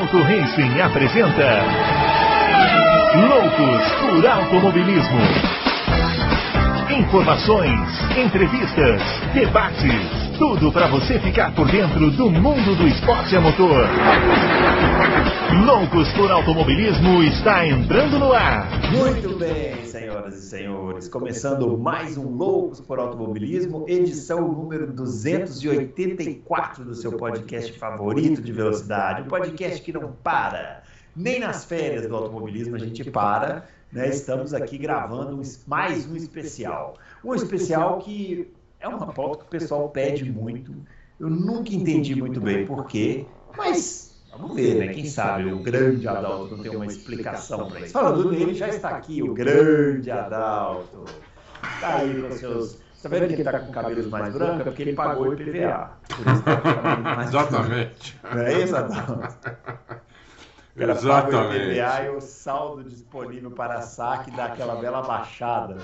Auto Racing apresenta Loucos por Automobilismo. Informações, entrevistas, debates, tudo para você ficar por dentro do mundo do esporte a motor. Loucos por Automobilismo está entrando no ar. Muito bem, senhoras e senhores, começando mais um Loucos por Automobilismo, edição número 284 do seu podcast favorito de velocidade, um podcast que não para. Nem nas férias do automobilismo a gente para, né? Estamos aqui gravando mais um especial. Um especial que é uma pauta que o pessoal pede muito. Eu nunca entendi muito bem por quê, mas Vamos ver, né? Quem sabe o grande Adalto não tem uma explicação para isso. Falando nele, já está aqui o grande Adalto. Está aí com seus. Está vendo que ele está com cabelos mais brancos? É porque ele pagou o IPVA. Mais Exatamente. Não é isso, Adalto? Ela Exatamente. o IPVA e o saldo disponível para saque dá aquela bela baixada. Né?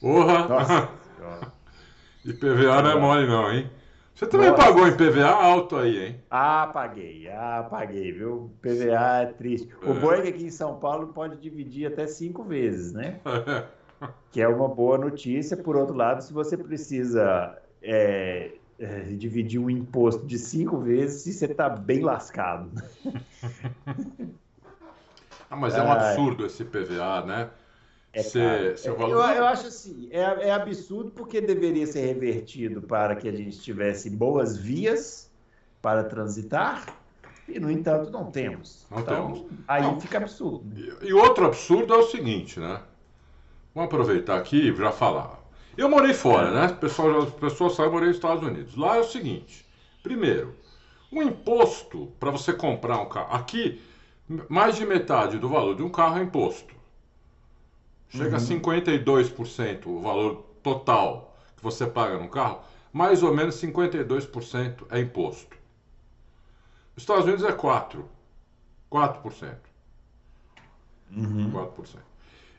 Porra! Nossa. IPVA não é mole não, hein? Você também Nossa. pagou IPVA alto aí, hein? Ah, paguei, ah, paguei, viu? PVA é triste. O É. bom é que aqui em São Paulo pode dividir até cinco vezes, né? Que é uma boa notícia. Por outro lado, se você precisa é, é, dividir um imposto de cinco vezes, você está bem lascado. Ah, mas é um absurdo esse IPVA, né? É caro. seu Eu, eu acho assim, é, é absurdo porque deveria ser revertido para que a gente tivesse boas vias para transitar e, no entanto, não temos. Não então, temos. aí Não. fica absurdo. E, e outro absurdo é o seguinte, né? Vamos aproveitar aqui e já falar. Eu morei fora, né? O pessoal, as pessoas sabem, eu morei nos Estados Unidos. Lá é o seguinte: primeiro, o imposto para você comprar um carro. Aqui, mais de metade do valor de um carro é imposto. Chega a 52% o valor total que você paga no carro, mais ou menos 52% é imposto. Nos Estados Unidos é 4%. 4%. 4%.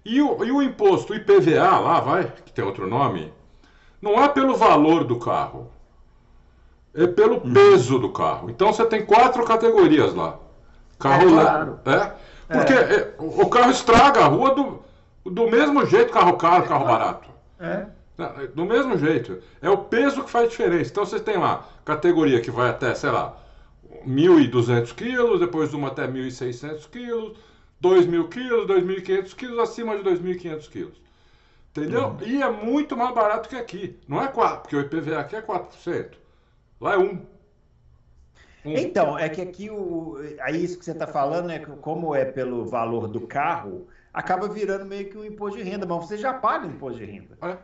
E o, e o imposto, o IPVA lá, vai, que tem outro nome, não é pelo valor do carro. É pelo peso do carro. Então você tem quatro categorias lá. Carro É, claro. É? Porque é, o o carro estraga a rua do, do mesmo jeito, carro caro, carro barato. É. Do mesmo jeito. É o peso que faz diferença. Então você tem lá categoria que vai até, sei lá, 1.200 quilos, depois uma até 1.600 quilos, 2.000 quilos, 2.500 quilos, acima de 2.500 quilos. Entendeu? E é muito mais barato que aqui. Não é 4, porque o IPVA aqui é 4%. Lá é 1. Um. Então, é que aqui o, aí isso que você está falando, né? que Como é pelo valor do carro, acaba virando meio que um imposto de renda, mas você já paga o imposto de renda, É,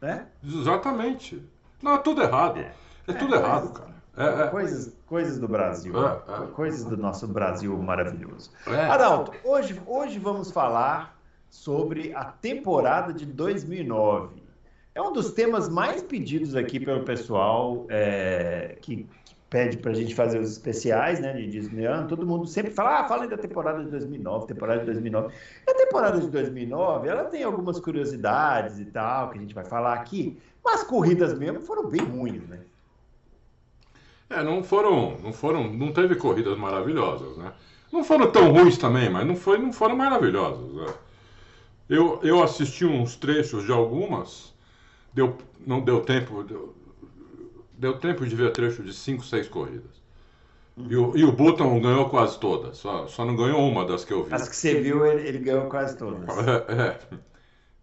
né? exatamente. Não, é tudo errado. É, tudo É, errado, mas- cara. É, é. Coisas, coisas do Brasil, É, é. coisas do nosso Brasil maravilhoso. É. Adalto, hoje, hoje vamos falar sobre a temporada de 2009. É um dos temas mais pedidos aqui pelo pessoal é, que pede para a gente fazer os especiais, né, de Disney ano. Todo mundo sempre fala, ah, falem da temporada de 2009, temporada de 2009. E a temporada de 2009, ela tem algumas curiosidades e tal, que a gente vai falar aqui, mas as corridas mesmo foram bem ruins, né? É, não foram, não foram, não teve corridas maravilhosas, né? Não foram tão ruins também, mas não, foi, não foram maravilhosas. né? Eu, eu assisti uns trechos de algumas, deu, não deu tempo, deu, deu tempo de ver trecho de cinco, seis corridas. E o, e o Button ganhou quase todas, só, só não ganhou uma das que eu vi. As que você viu, ele, ele ganhou quase todas. É, é.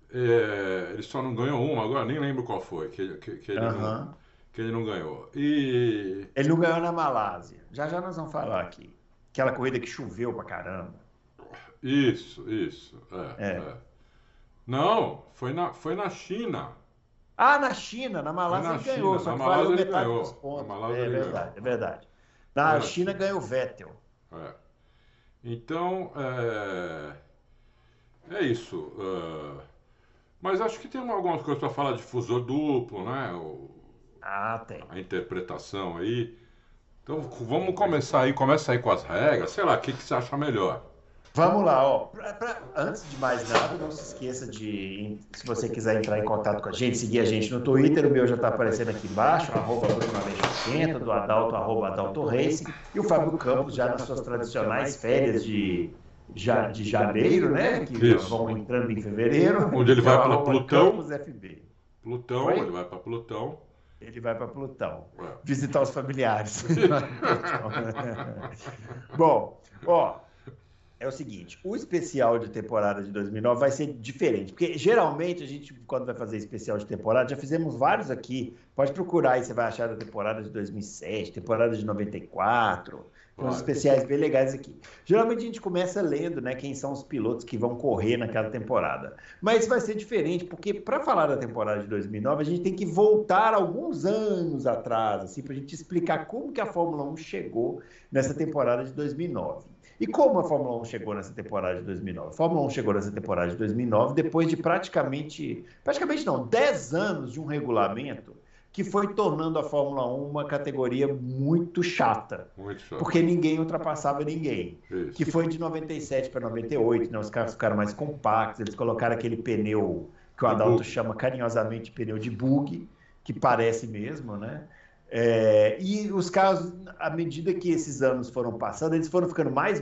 É, ele só não ganhou uma, agora nem lembro qual foi, que, que, que ele, não, que ele não ganhou. E Ele não ganhou na Malásia. Já já nós vamos falar aqui. Aquela corrida que choveu pra caramba. Isso, isso. É, É. é. Não, foi na, foi na China. Ah, na China, na Malásia Na ele ganhou, só na que ele metade ganhou. dos pontos. É verdade, é verdade. Na na China ganhou o Vettel. É. Então, é, é isso. é. Mas acho que tem algumas coisas para falar de fusor duplo, né? O- Ah, tem. a interpretação aí. Então vamos começar aí, começa aí com as regras, sei lá, o que, que você acha melhor? Vamos lá, ó. Pra, pra, antes de mais nada, não se esqueça de, se você quiser entrar em contato com a gente, seguir a gente no Twitter, o meu já está aparecendo aqui embaixo, arroba Bruno do Adalto, arroba Adalto Racing, e o Fábio Campos já nas suas tradicionais férias de, de janeiro, né? Que Isso. vão entrando em fevereiro. Onde ele vai para Plutão. FB. Plutão, Oi? ele vai para Plutão. Ele vai para Plutão. É. Visitar os familiares. Bom, ó é o seguinte, o especial de temporada de 2009 vai ser diferente, porque geralmente a gente, quando vai fazer especial de temporada, já fizemos vários aqui, pode procurar aí, você vai achar da temporada de 2007, temporada de 94, tem uns especiais bem legais aqui. Geralmente a gente começa lendo, né, quem são os pilotos que vão correr naquela temporada. Mas vai ser diferente, porque para falar da temporada de 2009, a gente tem que voltar alguns anos atrás, assim, para a gente explicar como que a Fórmula 1 chegou nessa temporada de 2009. E como a Fórmula 1 chegou nessa temporada de 2009? A Fórmula 1 chegou nessa temporada de 2009 depois de praticamente, praticamente não, 10 anos de um regulamento que foi tornando a Fórmula 1 uma categoria muito chata. Muito chata. Porque ninguém ultrapassava ninguém. Isso. Que foi de 97 para 98, né? os carros ficaram mais compactos, eles colocaram aquele pneu que o Adalto chama carinhosamente pneu de bug, que parece mesmo, né? É, e os carros, à medida que esses anos foram passando, eles foram ficando mais,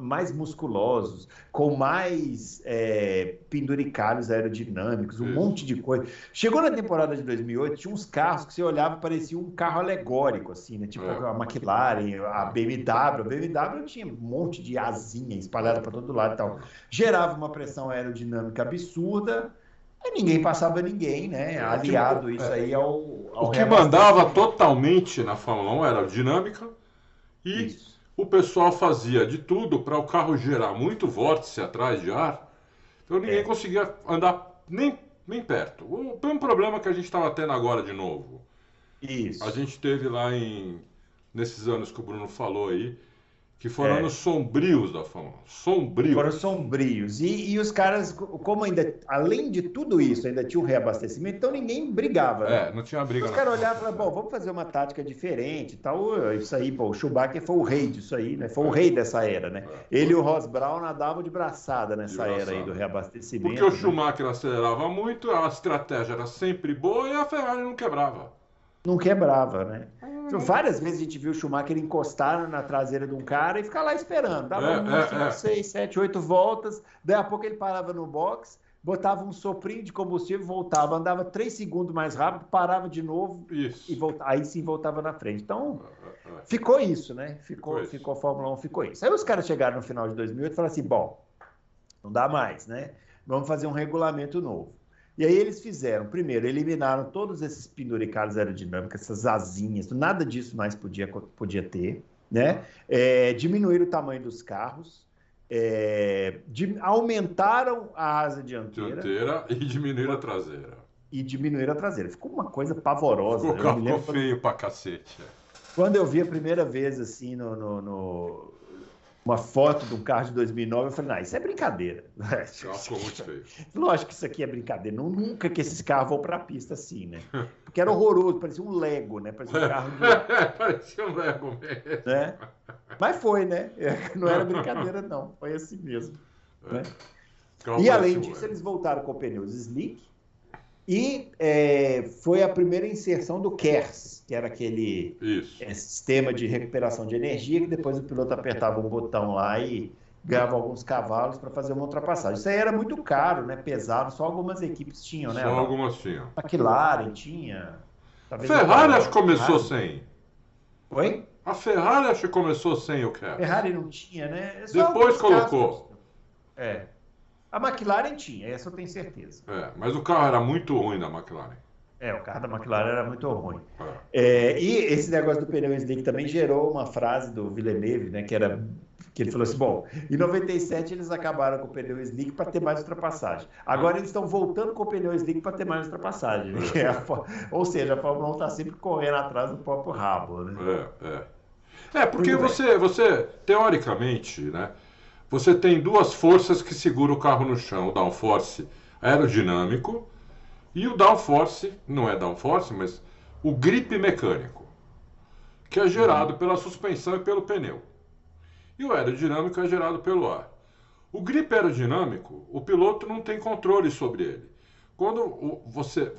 mais musculosos, com mais é, penduricalhos aerodinâmicos, um monte de coisa. Chegou na temporada de 2008, tinha uns carros que você olhava e parecia um carro alegórico, assim, né? Tipo é. a McLaren, a BMW. A BMW tinha um monte de asinha espalhada para todo lado e tal. Gerava uma pressão aerodinâmica absurda ninguém passava ninguém, né? Aliado isso aí ao. ao o que mandava totalmente na Fórmula 1 era a dinâmica e isso. o pessoal fazia de tudo para o carro gerar muito vórtice atrás de ar. Então ninguém é. conseguia andar nem, nem perto. O mesmo problema que a gente estava tendo agora de novo. Isso. A gente teve lá em. nesses anos que o Bruno falou aí que foram é. anos sombrios da Fórmula Sombrios. Foram sombrios. E, e, os caras, como ainda, além de tudo isso, ainda tinha o um reabastecimento, então ninguém brigava. Né? É, não tinha briga. Os caras olhavam e falavam, bom, vamos fazer uma tática diferente tal. Isso aí, pô, o Schumacher foi o rei disso aí, né? Foi o rei dessa era, né? É. Ele e o Ross Brown nadavam de braçada nessa de braçada. era aí do reabastecimento. Porque o né? Schumacher acelerava muito, a estratégia era sempre boa e a Ferrari não quebrava não quebrava, né? Então, várias vezes a gente viu o Schumacher encostar na traseira de um cara e ficar lá esperando. Dava é, umas é, 5, 6, 7, 8 voltas, daí a pouco ele parava no box, botava um soprinho de combustível, voltava, andava 3 segundos mais rápido, parava de novo isso. e voltava, aí sim voltava na frente. Então, é, é, ficou isso, né? Ficou, ficou, ficou a Fórmula 1, ficou isso. Aí os caras chegaram no final de 2008 e falaram assim, bom, não dá mais, né? Vamos fazer um regulamento novo. E aí eles fizeram, primeiro, eliminaram todos esses penduricalhos aerodinâmicos, essas asinhas, nada disso mais podia, podia ter, né? É, diminuíram o tamanho dos carros, é, de, aumentaram a asa dianteira. Dianteira e diminuíram a traseira. E diminuíram a traseira. Ficou uma coisa pavorosa. Ficou, ficou feio pra cacete. Quando eu vi a primeira vez, assim, no, no, no uma foto do carro de 2009, eu falei, não, isso é brincadeira. Ficou muito feio. Lógico que isso aqui é brincadeira. Não, nunca que esses carros vão para a pista assim, né? Porque era horroroso, parecia um Lego, né? Parecia um carro de... parecia um Lego mesmo. Né? Mas foi, né? Não era brincadeira, não. Foi assim mesmo. É. Né? E além disso, eles voltaram com pneus slick, e é, foi a primeira inserção do KERS, que era aquele é, sistema de recuperação de energia, que depois o piloto apertava um botão lá e ganhava alguns cavalos para fazer uma ultrapassagem. Isso aí era muito caro, né? Pesado, só algumas equipes tinham, né? Só algumas tinham. McLaren tinha. Ferrari acho que começou sem. Oi? A Ferrari acho que começou sem o KERS. Ferrari não tinha, né? Só depois colocou. Casos... É. A McLaren tinha, essa eu tenho certeza. É, mas o carro era muito ruim da McLaren. É, o carro da McLaren era muito ruim. É. É, e esse negócio do pneu slick também gerou uma frase do Villeneuve, né, que era que ele falou assim, bom, em 97 eles acabaram com o pneu slick para ter mais ultrapassagem. Agora eles estão voltando com o pneu slick para ter mais ultrapassagem. Né? É a, ou seja, a Fórmula 1 está sempre correndo atrás do próprio rabo. Né? É, é. é porque você, você, teoricamente, né, você tem duas forças que seguram o carro no chão: o downforce aerodinâmico e o downforce, não é downforce, mas o grip mecânico, que é gerado uhum. pela suspensão e pelo pneu. E o aerodinâmico é gerado pelo ar. O gripe aerodinâmico, o piloto não tem controle sobre ele. Quando você.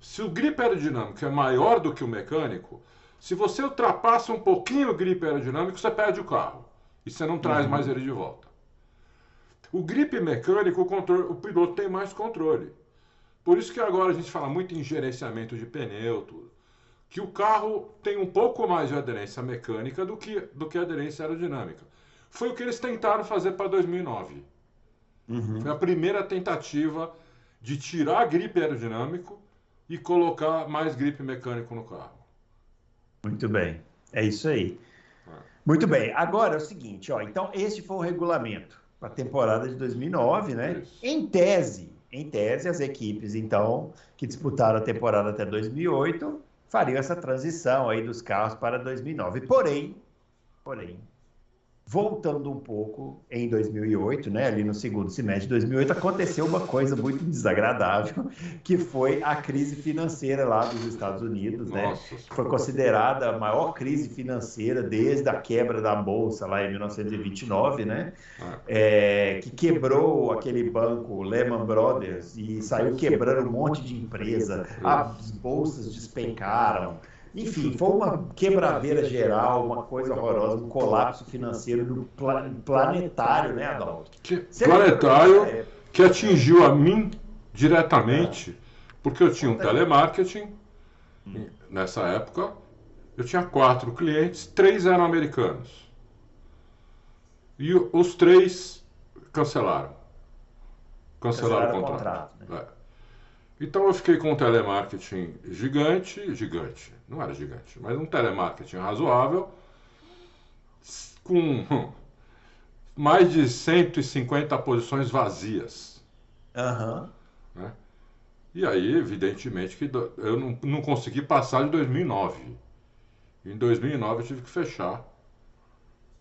Se o gripe aerodinâmico é maior do que o mecânico, se você ultrapassa um pouquinho o gripe aerodinâmico, você perde o carro. E você não traz uhum. mais ele de volta. O gripe mecânico, o, controle, o piloto tem mais controle. Por isso que agora a gente fala muito em gerenciamento de pneu, tudo. Que o carro tem um pouco mais de aderência mecânica do que, do que aderência aerodinâmica. Foi o que eles tentaram fazer para 2009. Uhum. Foi a primeira tentativa de tirar gripe aerodinâmico e colocar mais gripe mecânico no carro. Muito bem. É isso aí. É. Muito bem. Agora é o seguinte, ó. Então, esse foi o regulamento para a temporada de 2009, né? Em tese, em tese, as equipes, então, que disputaram a temporada até 2008, fariam essa transição aí dos carros para 2009. Porém, porém, Voltando um pouco, em 2008, né, ali no segundo semestre de 2008, aconteceu uma coisa muito desagradável, que foi a crise financeira lá dos Estados Unidos, né? Nossa, foi considerada a maior crise financeira desde a quebra da bolsa lá em 1929, né? É, que quebrou aquele banco Lehman Brothers e saiu quebrando um monte de empresa, as bolsas despencaram. Enfim, foi uma quebradeira geral, uma coisa horrorosa, um colapso financeiro do planetário, né, Adalto? Que, planetário é, que atingiu a mim diretamente, porque eu tinha um telemarketing hum. nessa época, eu tinha quatro clientes, três eram americanos. E os três cancelaram. Cancelaram, cancelaram o contrato. contrato né? é. Então eu fiquei com um telemarketing gigante, gigante, não era gigante, mas um telemarketing razoável, com mais de 150 posições vazias. Uhum. Né? E aí, evidentemente, que eu não, não consegui passar de 2009. Em 2009 eu tive que fechar,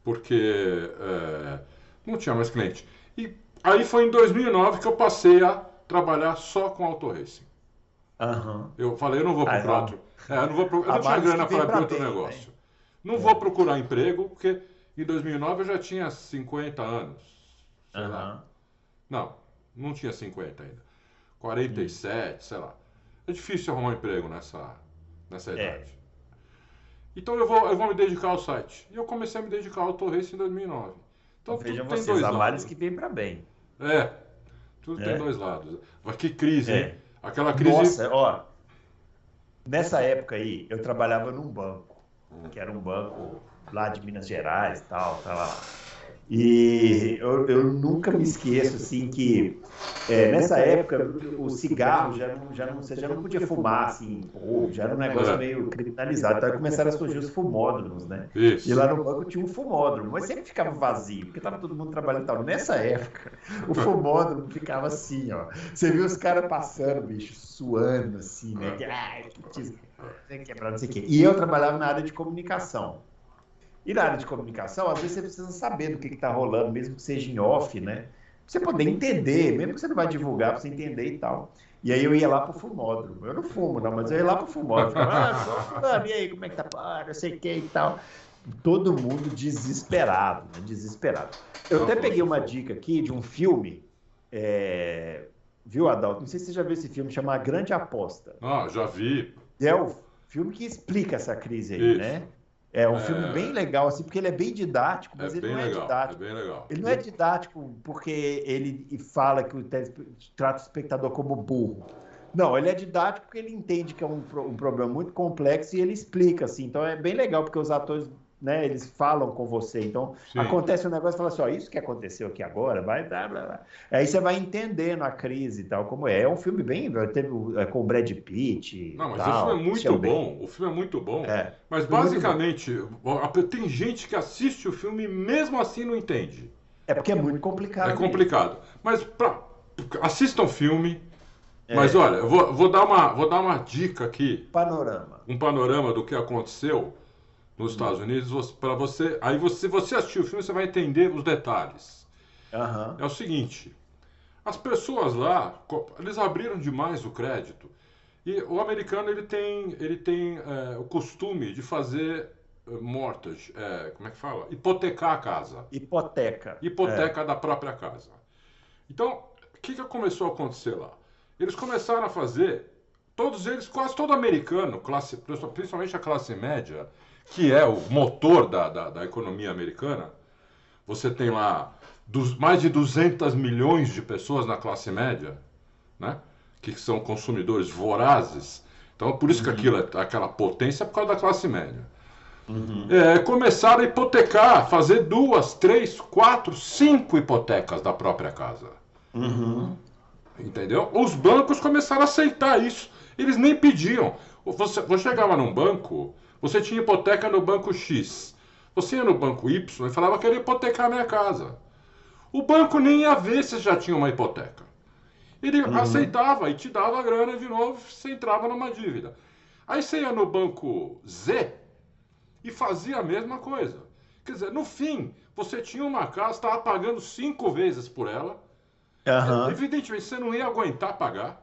porque é, não tinha mais cliente. E aí foi em 2009 que eu passei a trabalhar só com auto racing. Uhum. Eu falei, eu não vou procurar outro. É, eu não, vou eu não tinha grana para abrir outro bem, negócio. Né? Não é. vou procurar emprego, porque em 2009 eu já tinha 50 anos. Uhum. Não, não tinha 50 ainda. 47, hum. sei lá. É difícil arrumar um emprego nessa, nessa é. idade. Então eu vou, eu vou me dedicar ao site. E eu comecei a me dedicar ao Auto Race em 2009. Então, Vejam vocês, dois a que vem para bem. É, tudo é. tem dois lados. Mas que crise, é. hein? Aquela crise. Nossa, ó. Nessa época aí, eu trabalhava num banco, que era um banco lá de Minas Gerais e tal, tá lá. E eu, eu, nunca me esqueço, assim, que é, nessa época o cigarro já não, já não, você já não podia fumar, assim, pô, já era um negócio meio criminalizado. Então começaram a surgir os fumódromos, né? Isso. E lá no banco tinha um fumódromo, mas sempre ficava vazio, porque tava todo mundo trabalhando e tal. Nessa época, o fumódromo ficava assim, ó. Você viu os caras passando, bicho, suando, assim, né? Que, ah, que quebrado, não sei o quê. E eu trabalhava na área de comunicação. E na área de comunicação, às vezes você precisa saber do que está rolando, mesmo que seja em off, né? Pra você poder entender, mesmo que você não vai divulgar, para você entender e tal. E aí eu ia lá pro fumódromo. Eu não fumo, não, mas eu ia lá pro fumódromo. Ah, e aí, como é que tá? Ah, não sei o que e tal. Todo mundo desesperado, né? Desesperado. Eu até peguei uma dica aqui de um filme, é... viu, Adalto? Não sei se você já viu esse filme, chama A Grande Aposta. Ah, já vi. É o filme que explica essa crise aí, Isso. né? É um é... filme bem legal, assim, porque ele é bem didático, mas é ele não é legal, didático. É bem legal. Ele não é didático porque ele fala que o trata o espectador como burro. Não, ele é didático porque ele entende que é um, um problema muito complexo e ele explica, assim. Então é bem legal, porque os atores né? Eles falam com você. Então, Sim. acontece um negócio e fala assim, ó, isso que aconteceu aqui agora, vai dar, blá, blá. Aí você vai entendendo a crise e tal, como é. É um filme bem, teve é, com o Brad Pitt. Não, mas tal, o filme é muito bom. O filme é muito bom. É, mas basicamente, tem gente que assiste o filme e mesmo assim não entende. É porque é muito complicado. É complicado. Mas pra, assistam o filme. É. Mas olha, eu vou, vou, dar uma, vou dar uma dica aqui. Panorama. Um panorama do que aconteceu nos Estados Unidos, para você, aí você, você assistir o filme, você vai entender os detalhes. Uhum. É o seguinte, as pessoas lá, eles abriram demais o crédito e o americano ele tem, ele tem é, o costume de fazer mortgage, é, como é que fala? Hipotecar a casa. Hipoteca. Hipoteca é. da própria casa. Então, o que, que começou a acontecer lá? Eles começaram a fazer, todos eles, quase todo americano, classe, principalmente a classe média, que é o motor da, da, da economia americana, você tem lá dos, mais de 200 milhões de pessoas na classe média, né? que são consumidores vorazes. Então, por isso que uhum. aquilo, é, aquela potência é por causa da classe média. Uhum. É, começaram a hipotecar, fazer duas, três, quatro, cinco hipotecas da própria casa. Uhum. Entendeu? Os bancos começaram a aceitar isso. Eles nem pediam. Você, você chegava num banco, você tinha hipoteca no banco X. Você ia no banco Y e falava que ia hipotecar a minha casa. O banco nem ia ver se já tinha uma hipoteca. Ele uhum. aceitava e te dava a grana de novo, você entrava numa dívida. Aí você ia no banco Z e fazia a mesma coisa. Quer dizer, no fim, você tinha uma casa, estava pagando cinco vezes por ela. Uhum. Evidentemente, você não ia aguentar pagar.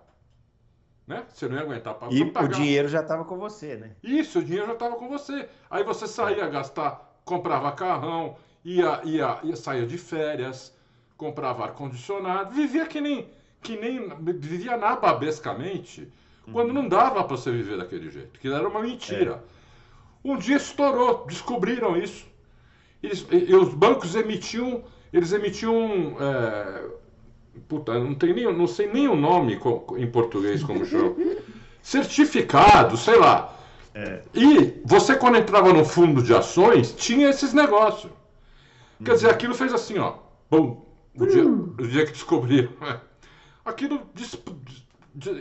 Né? Você não ia aguentar pagar. E o dinheiro já estava com você, né? Isso, o dinheiro já estava com você. Aí você saía gastar, comprava carrão, ia, ia, ia sair de férias, comprava ar-condicionado, vivia que nem, que nem. vivia nababescamente, uhum. quando não dava para você viver daquele jeito, que era uma mentira. É. Um dia estourou, descobriram isso. Eles, e, os bancos emitiam, eles emitiam. É, puta, não, tem nem, não sei nem o nome em português como chama. Certificado, sei lá. É. E você, quando entrava no fundo de ações, tinha esses negócios. Quer dizer, uhum. aquilo fez assim, ó. Bom, o dia, hum. o dia que descobriram. Aquilo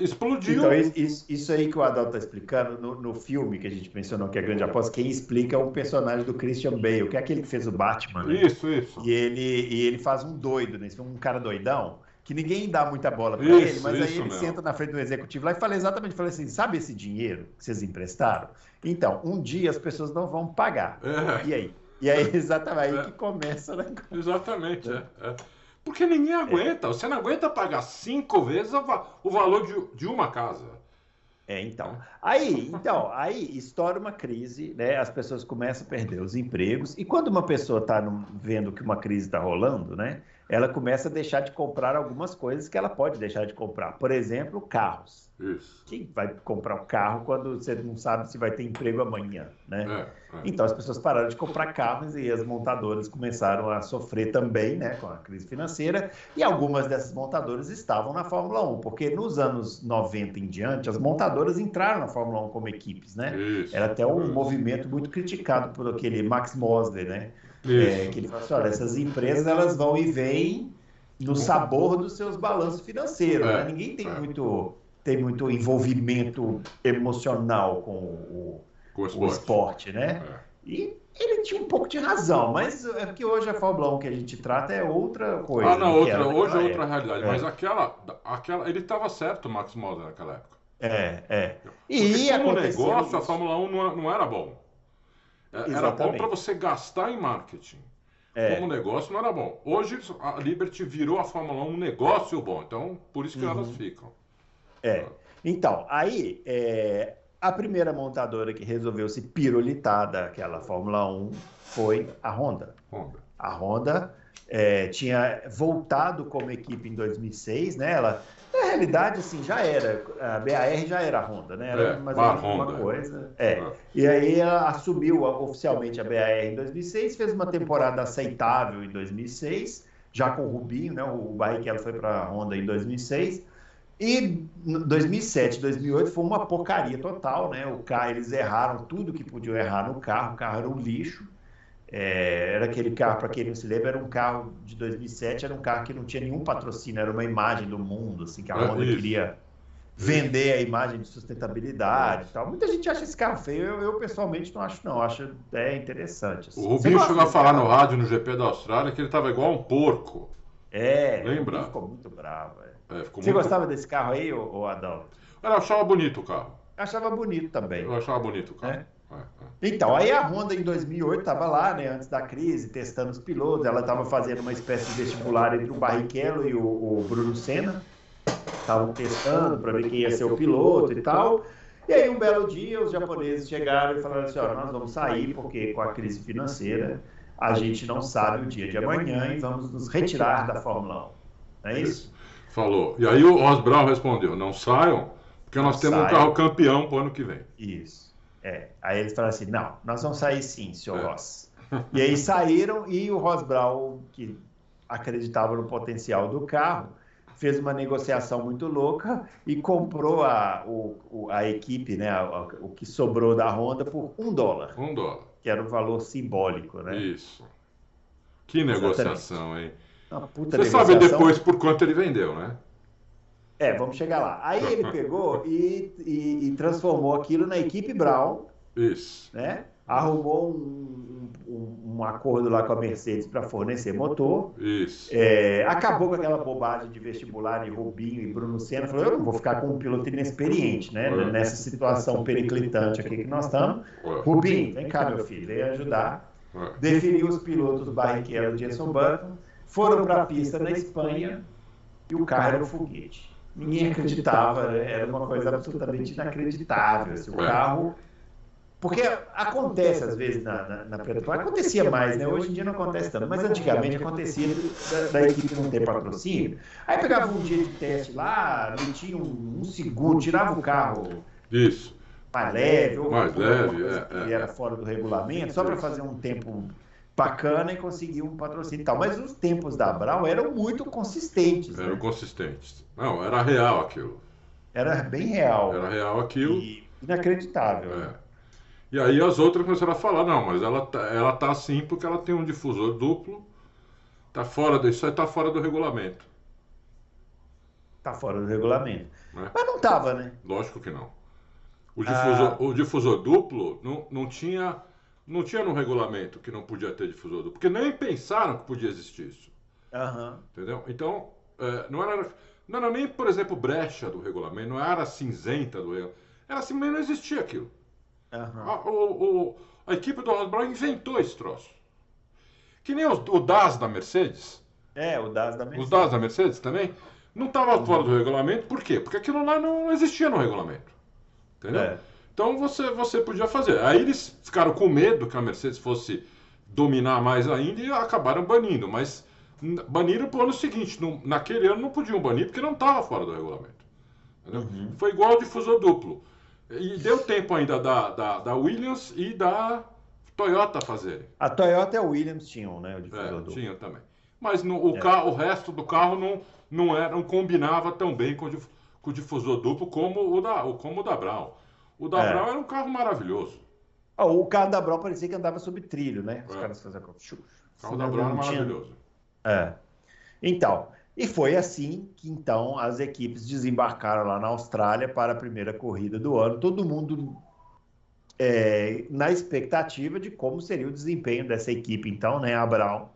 explodiu. Então, isso, isso, aí que o Adal está explicando no, no, filme que a gente mencionou, que é a Grande Aposta, quem explica é um personagem do Christian Bale, que é aquele que fez o Batman. Né? Isso, isso. E ele, e ele faz um doido, né? um cara doidão, que ninguém dá muita bola para ele, mas aí ele mesmo. senta na frente do executivo lá e fala exatamente, fala assim, sabe esse dinheiro que vocês emprestaram? Então, um dia as pessoas não vão pagar. É. E aí? E aí, exatamente, é. aí que começa, né? Exatamente, é. é. Porque ninguém aguenta. É. Você não aguenta pagar cinco vezes o valor de, de uma casa. É, então. Aí, então, aí estoura uma crise, né? As pessoas começam a perder os empregos. E quando uma pessoa está vendo que uma crise está rolando, né? Ela começa a deixar de comprar algumas coisas que ela pode deixar de comprar. Por exemplo, carros. Isso. Quem vai comprar um carro quando você não sabe se vai ter emprego amanhã, né? É, é. Então as pessoas pararam de comprar carros e as montadoras começaram a sofrer também, né, com a crise financeira. E algumas dessas montadoras estavam na Fórmula 1, porque nos anos 90 em diante as montadoras entraram na Fórmula 1 como equipes, né? Isso, Era até um movimento muito criticado por aquele Max Mosley, né? É, que ele falou assim, olha, essas empresas elas vão e vêm no sabor dos seus balanços financeiros, né? é, né? Ninguém tem é. muito tem muito envolvimento emocional com o, com o, esporte. o esporte. né? É. E ele tinha um pouco de razão, mas é porque hoje a Fórmula 1 que a gente trata é outra coisa. Ah, não, outra, hoje é outra realidade. Mas aquela, aquela ele estava certo, Max Moser, naquela época. É, é. E como negócio, isso. a Fórmula 1 não, não era bom. É, era Exatamente. bom para você gastar em marketing. É. Como negócio não era bom. Hoje a Liberty virou a Fórmula 1 um negócio bom. Então, por isso que uhum. elas ficam. É. Então, aí, é, a primeira montadora que resolveu se pirulitar daquela Fórmula 1 foi a Honda. Honda. A Honda é, tinha voltado como equipe em 2006, né? Ela, na realidade, assim, já era. A BAR já era a Honda, né? Era é, mais ou menos uma coisa. É. é. E aí ela assumiu oficialmente a BAR em 2006, fez uma temporada aceitável em 2006, já com o Rubinho, né? O Barrichello foi para a Honda em 2006. E 2007, 2008 foi uma porcaria total, né? O carro, eles erraram tudo que podiam errar no carro, o carro era um lixo. É, era aquele carro, para quem não se lembra, era um carro de 2007, era um carro que não tinha nenhum patrocínio, era uma imagem do mundo, assim, que a Honda é queria vender a imagem de sustentabilidade e tal. Muita gente acha esse carro feio, eu, eu pessoalmente não acho não, acho é interessante. Assim. O Rubinho chegou a falar no rádio no GP da Austrália que ele estava igual um porco. É, lembra? Ele ficou muito bravo. É. É, Você muito... gostava desse carro aí, ô, Adão? Eu achava bonito o carro. Eu achava bonito também. Eu achava bonito o carro. É? Então, aí a Honda em 2008 estava lá, né, antes da crise, testando os pilotos. Ela estava fazendo uma espécie de vestibular entre o Barrichello e o, o Bruno Senna. Estavam testando para ver quem ia ser o piloto e tal. E aí, um belo dia, os japoneses chegaram e falaram assim: ó, nós vamos sair porque com a crise financeira a gente não sabe o dia de amanhã e vamos nos retirar da Fórmula 1. Não é isso? Falou. E aí o Brown respondeu: não saiam, porque nós não temos saiam. um carro campeão para o ano que vem. Isso. É. Aí eles falaram assim: não, nós vamos sair sim, senhor é. Ross. E aí saíram e o Ross Brown, que acreditava no potencial do carro, fez uma negociação muito louca e comprou a, o, a equipe, né, o que sobrou da Honda por um dólar. Um dólar. Que era o um valor simbólico, né? Isso. Que negociação, hein? Você sabe depois por quanto ele vendeu, né? É, vamos chegar lá. Aí ele pegou e, e, e transformou aquilo na equipe Brown. Isso. Né? arrumou um, um, um, acordo lá com a Mercedes para fornecer motor. Isso. É, acabou com aquela bobagem de vestibular de Rubinho e Bruno Senna. Falou: eu não vou ficar com um piloto inexperiente, né? É. Nessa situação periclitante aqui que nós estamos. É. Rubinho, vem cá, meu filho, vem ajudar. É. Definiu os pilotos Barrichello e Jenson Button. Foram para a pista na Espanha e o carro era um foguete. Ninguém acreditava, era uma coisa absolutamente inacreditável. Assim, o é. carro porque acontece às vezes na, na, na acontecia mais, né? Hoje em dia não acontece tanto, mas antigamente acontecia da, da equipe não ter patrocínio. Aí pegava um dia de teste lá, metia um, um segundo, tirava o carro. Isso. Mais leve, ou mais leve, é, que é, era fora do regulamento, só para fazer um tempo bacana e conseguir um patrocínio e tal. Mas os tempos da Brau eram muito consistentes. Eram né? consistentes. Não, era real aquilo. Era bem real. Era real aquilo. E inacreditável. É. E aí as outras começaram a falar, não, mas ela tá, ela tá assim porque ela tem um difusor duplo, tá fora disso aí tá fora do regulamento. Tá fora do regulamento. Né? Mas não tava, né? Lógico que não. O difusor, ah. o difusor duplo não, não tinha não tinha no regulamento que não podia ter difusor duplo, porque nem pensaram que podia existir isso. Uhum. Entendeu? Então, é, não, era, não era nem, por exemplo, brecha do regulamento, não era cinzenta do regulamento. Era assim, mas não existia aquilo. Uhum. A, o, o, a equipe do Ross Brown inventou esse troço. Que nem os, o DAS da Mercedes. É, o DAS da Mercedes. Os DAS da Mercedes também. Não estava fora do regulamento, por quê? Porque aquilo lá não existia no regulamento. Entendeu? É. Então você, você podia fazer. Aí eles ficaram com medo que a Mercedes fosse dominar mais ainda e acabaram banindo. Mas baniram para o ano seguinte. No, naquele ano não podiam banir porque não estava fora do regulamento. Uhum. Foi igual ao difusor duplo. E deu tempo ainda da, da, da Williams e da Toyota fazerem. A Toyota e a Williams tinham, né? O difusor é, tinham também. Mas no, o, é. carro, o resto do carro não, não, era, não combinava tão bem com o, com o difusor duplo como o da, como o da Brown. O da é. Era um carro maravilhoso. o carro da Brown parecia que andava sob trilho, né? Os é. caras faziam... O carro da Brown era maravilhoso. É. Então, e foi assim que então as equipes desembarcaram lá na Austrália para a primeira corrida do ano. Todo mundo é, na expectativa de como seria o desempenho dessa equipe, então, né, a Brown,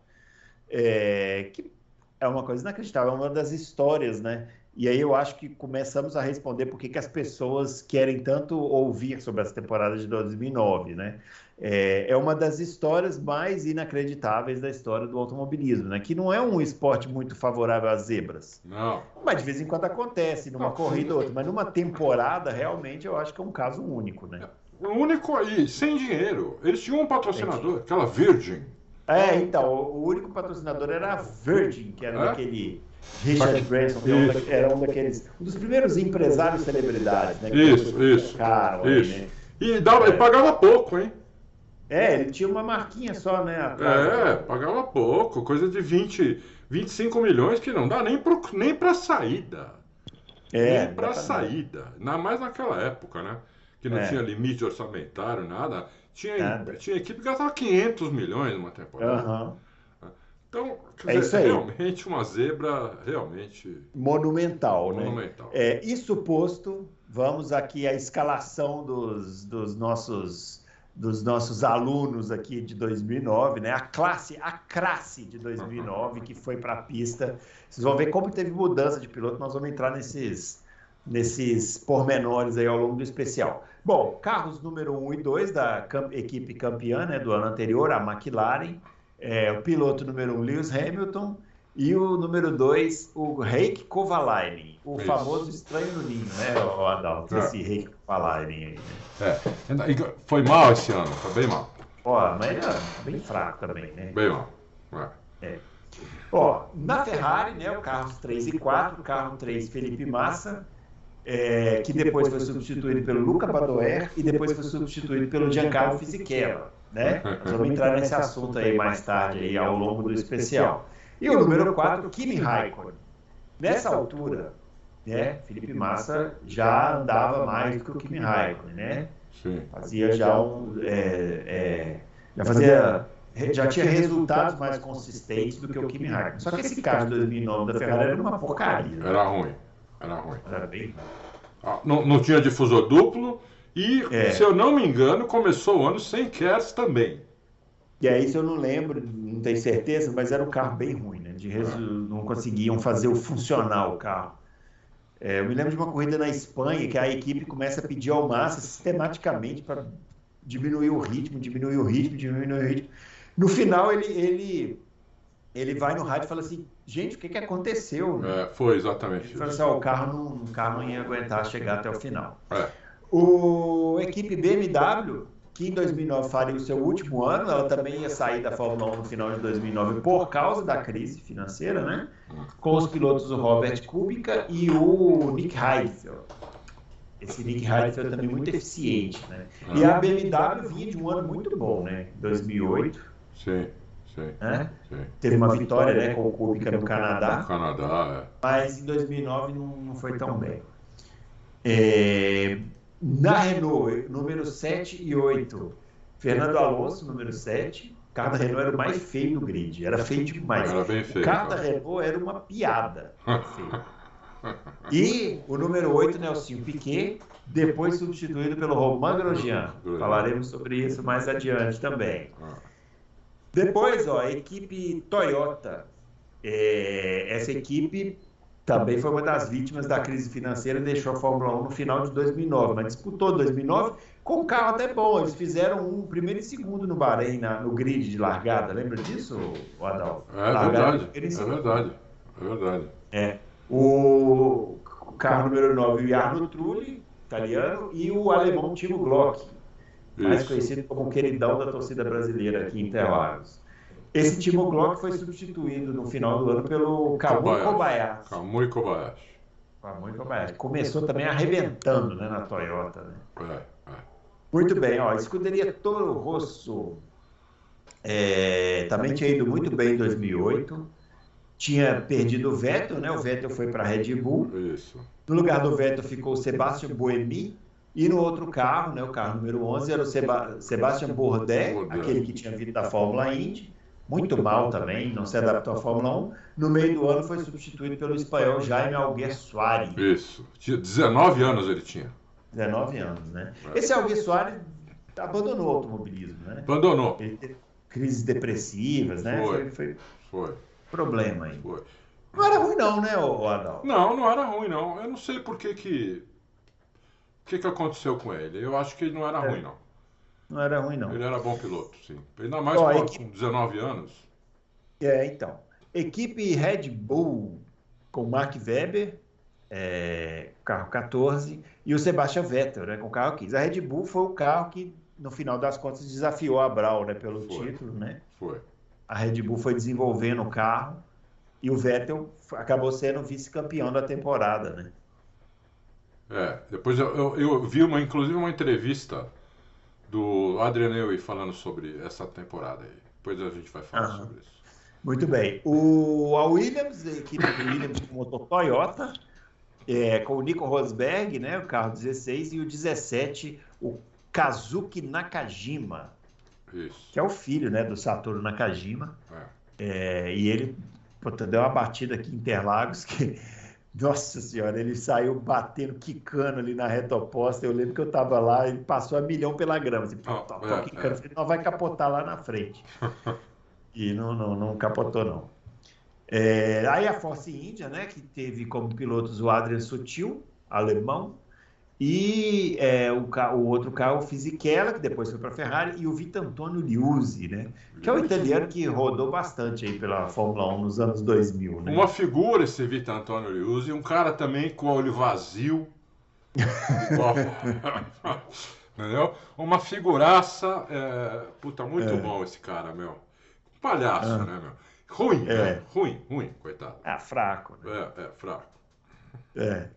é, que é uma coisa inacreditável, é uma das histórias, né? E aí eu acho que começamos a responder por que as pessoas querem tanto ouvir sobre essa temporada de 2009, né? é, é uma das histórias mais inacreditáveis da história do automobilismo, né? Que não é um esporte muito favorável às zebras. Não. Mas de vez em quando acontece, numa não. corrida ou outra. Mas numa temporada, realmente, eu acho que é um caso único, né? O único aí, sem dinheiro. Eles tinham um patrocinador, aquela Virgin. É, então, o único patrocinador era a Virgin, que era é? daquele Richard Branson, que é era um daqueles, um dos primeiros empresários celebridades, né? Isso, isso. Caro, isso. Aí, né? E, dava, é. e pagava pouco, hein? É, ele tinha uma marquinha só, né? Atrás, é, pagava pouco, coisa de 20, 25 milhões que não dá nem para nem pra saída. É, nem para saída. Na, mais naquela época, né? Que não é. tinha limite orçamentário, nada. Tinha, nada. tinha equipe que gastava 500 milhões numa temporada. Uhum. Então, é dizer, realmente uma zebra realmente monumental, né? Monumental. É, isso posto, vamos aqui à escalação dos, dos nossos dos nossos alunos aqui de 2009, né? A classe, a classe de 2009 que foi para a pista. Vocês vão ver como teve mudança de piloto. Nós vamos entrar nesses nesses pormenores aí ao longo do especial. Bom, carros número 1 e 2 da equipe campeã né, do ano anterior, a McLaren. É, o piloto número 1, Lewis Hamilton. E o número 2, o Reik Kovalainen, o Isso. famoso estranho no ninho, né, o Adalto? É. Esse Reik Kovalainen aí, né? É. E Foi mal esse ano, foi bem mal. Ó, mas ele é bem fraco também, né? Bem mal. É. Ó, na Ferrari, né, o carro 3 e 4, o carro 3 Felipe Massa, é, que depois foi substituído pelo Luca Badoer e depois foi substituído pelo Giancarlo Fisichella, né? Nós vamos entrar nesse assunto aí mais tarde aí ao longo do especial. E o número 4, Kimi Raikkonen. Nessa altura, né, Felipe Massa já andava mais do que o Kimi Raikkonen, né? Sim. Fazia já um, é, é, já fazia já tinha resultados mais consistentes do que o Kimi Raikkonen. Só que esse carro de 2009 da Ferrari era uma porcaria. né? Era ruim. Era ruim. Era bem Ah, Não, não tinha difusor duplo e, É. se eu não me engano, começou o ano sem KERS também. E aí, se eu não lembro, não tenho certeza, mas era um carro bem ruim, né? De resu... Não conseguiam fazer o funcionar o carro. É, eu me lembro de uma corrida na Espanha que a equipe começa a pedir ao Massa sistematicamente para diminuir o ritmo, diminuir o ritmo, diminuir o ritmo. No final, ele, ele, ele vai no rádio e fala assim: gente, o que, que aconteceu? É, foi exatamente Ele fala assim: ó, o, carro não, o carro não ia aguentar chegar até o final. É. O a equipe BMW, que em 2009 faria o seu último ano, ela também ia sair da Fórmula 1 no final de 2009 por causa da crise financeira, né? Com os pilotos o Robert Kubica e o Nick Heidfeld. Esse Nick Heidfeld também muito eficiente, né? E a BMW vinha de um ano muito bom, né? 2008, Sim, sim, né? sim. Teve uma vitória, né, com o Kubica no No Canadá, Canadá, mas em 2009 não, não foi tão bem. É, na Renault, número 7 e 8, Fernando Alonso, número 7. O carro da Renault era o mais feio do grid, era feio é. demais. Era bem O feio. carro da cara. Renault era uma piada. E o número 8, Nelson Piquet, depois substituído pelo Romain Grosjean. Falaremos sobre isso mais adiante também. Depois, ó, a equipe Toyota. É, essa equipe também foi uma das vítimas da crise financeira e deixou a Fórmula 1 no final de 2009, mas disputou 2009 com um carro até bom. Eles fizeram um primeiro e segundo no Bahrein, na- no grid de largada. Lembra disso, o Adalto? É verdade, é verdade, é verdade. É. O o carro número 9, o Jarno Trulli, italiano, e o alemão Timo Glock, mais Isso. conhecido como o queridão da torcida brasileira aqui em Interlagos. Esse Timo Glock foi substituído no final do ano pelo Kamui Kobayashi. Kamui Kobayashi. Kamui Kobayashi. Começou também arrebentando né, na Toyota. Né? É, é. Muito bem, ó, escuderia Toro Rosso é, também tinha ido muito bem em 2008. Tinha perdido o Vettel, né? O Vettel foi para a Red Bull. Isso. No lugar do Vettel ficou o Sebastian Buemi. E no outro carro, né, o carro número 11, era o Seba Sebastian Bourdais, aquele que tinha vindo da Fórmula Indy. Muito mal também, não se adaptou à Fórmula 1. No meio do ano foi substituído pelo espanhol Jaime Alguer Soares, Isso. Tinha 19 anos ele tinha. 19 anos, né? Esse Alguer Soares abandonou o automobilismo, né? Abandonou. Ele teve crises depressivas, né? Foi. Foi, foi Foi, problema aí. foi. Não era ruim não, né, Adal? Não, não era ruim, não. Eu não sei por que que... O que, que aconteceu com ele? Eu acho que ele não era É. ruim, não. Não era ruim não. Ele era bom piloto, sim. Ainda mais Ó, com, equipe- com 19 anos. É, então. Equipe Red Bull com Mark Webber, é, carro 14, e o Sebastian Vettel, né, com o carro 15. A Red Bull foi o carro que, no final das contas, desafiou a Brown né, pelo Foi. título, né? Foi. A Red Bull foi desenvolvendo o carro e o Vettel acabou sendo vice-campeão da temporada, né? É, depois eu, eu, eu vi uma, inclusive uma entrevista do Adrian Newey falando sobre essa temporada aí. Depois a gente vai falar Aham. sobre isso. Muito bem. O, a Williams, a equipe do Williams com motor Toyota, é, com o Nico Rosberg, né, o carro 16, e o 17, o Kazuki Nakajima, Isso. que é o filho né, do Satoru Nakajima. É. É, e ele puta, deu uma batida aqui em Interlagos que, nossa senhora, ele saiu batendo, quicando ali na reta oposta. Eu lembro que eu estava lá e passou a milhão pela grama. Assim, tó, tó, é, quicando. é. Não vai capotar lá na frente. e não, não, não capotou, não. É, aí a Force India, né, que teve como pilotos o Adrian Sutil, alemão, E é, o, o, outro carro, o Fisichella, que depois foi para a Ferrari, e o Vitantonio Liuzzi, né? Que é o italiano que rodou bastante aí pela Fórmula 1 nos anos 2000, né? Uma figura esse Vitantonio Liuzzi, um cara também com o olho vazio. Entendeu? Uma figuraça. É... Puta, muito é. bom esse cara, meu. Um palhaço, ah. né, meu? Ruim, é. né? Ruim, ruim, coitado. É, fraco. Né? É, é, fraco. É.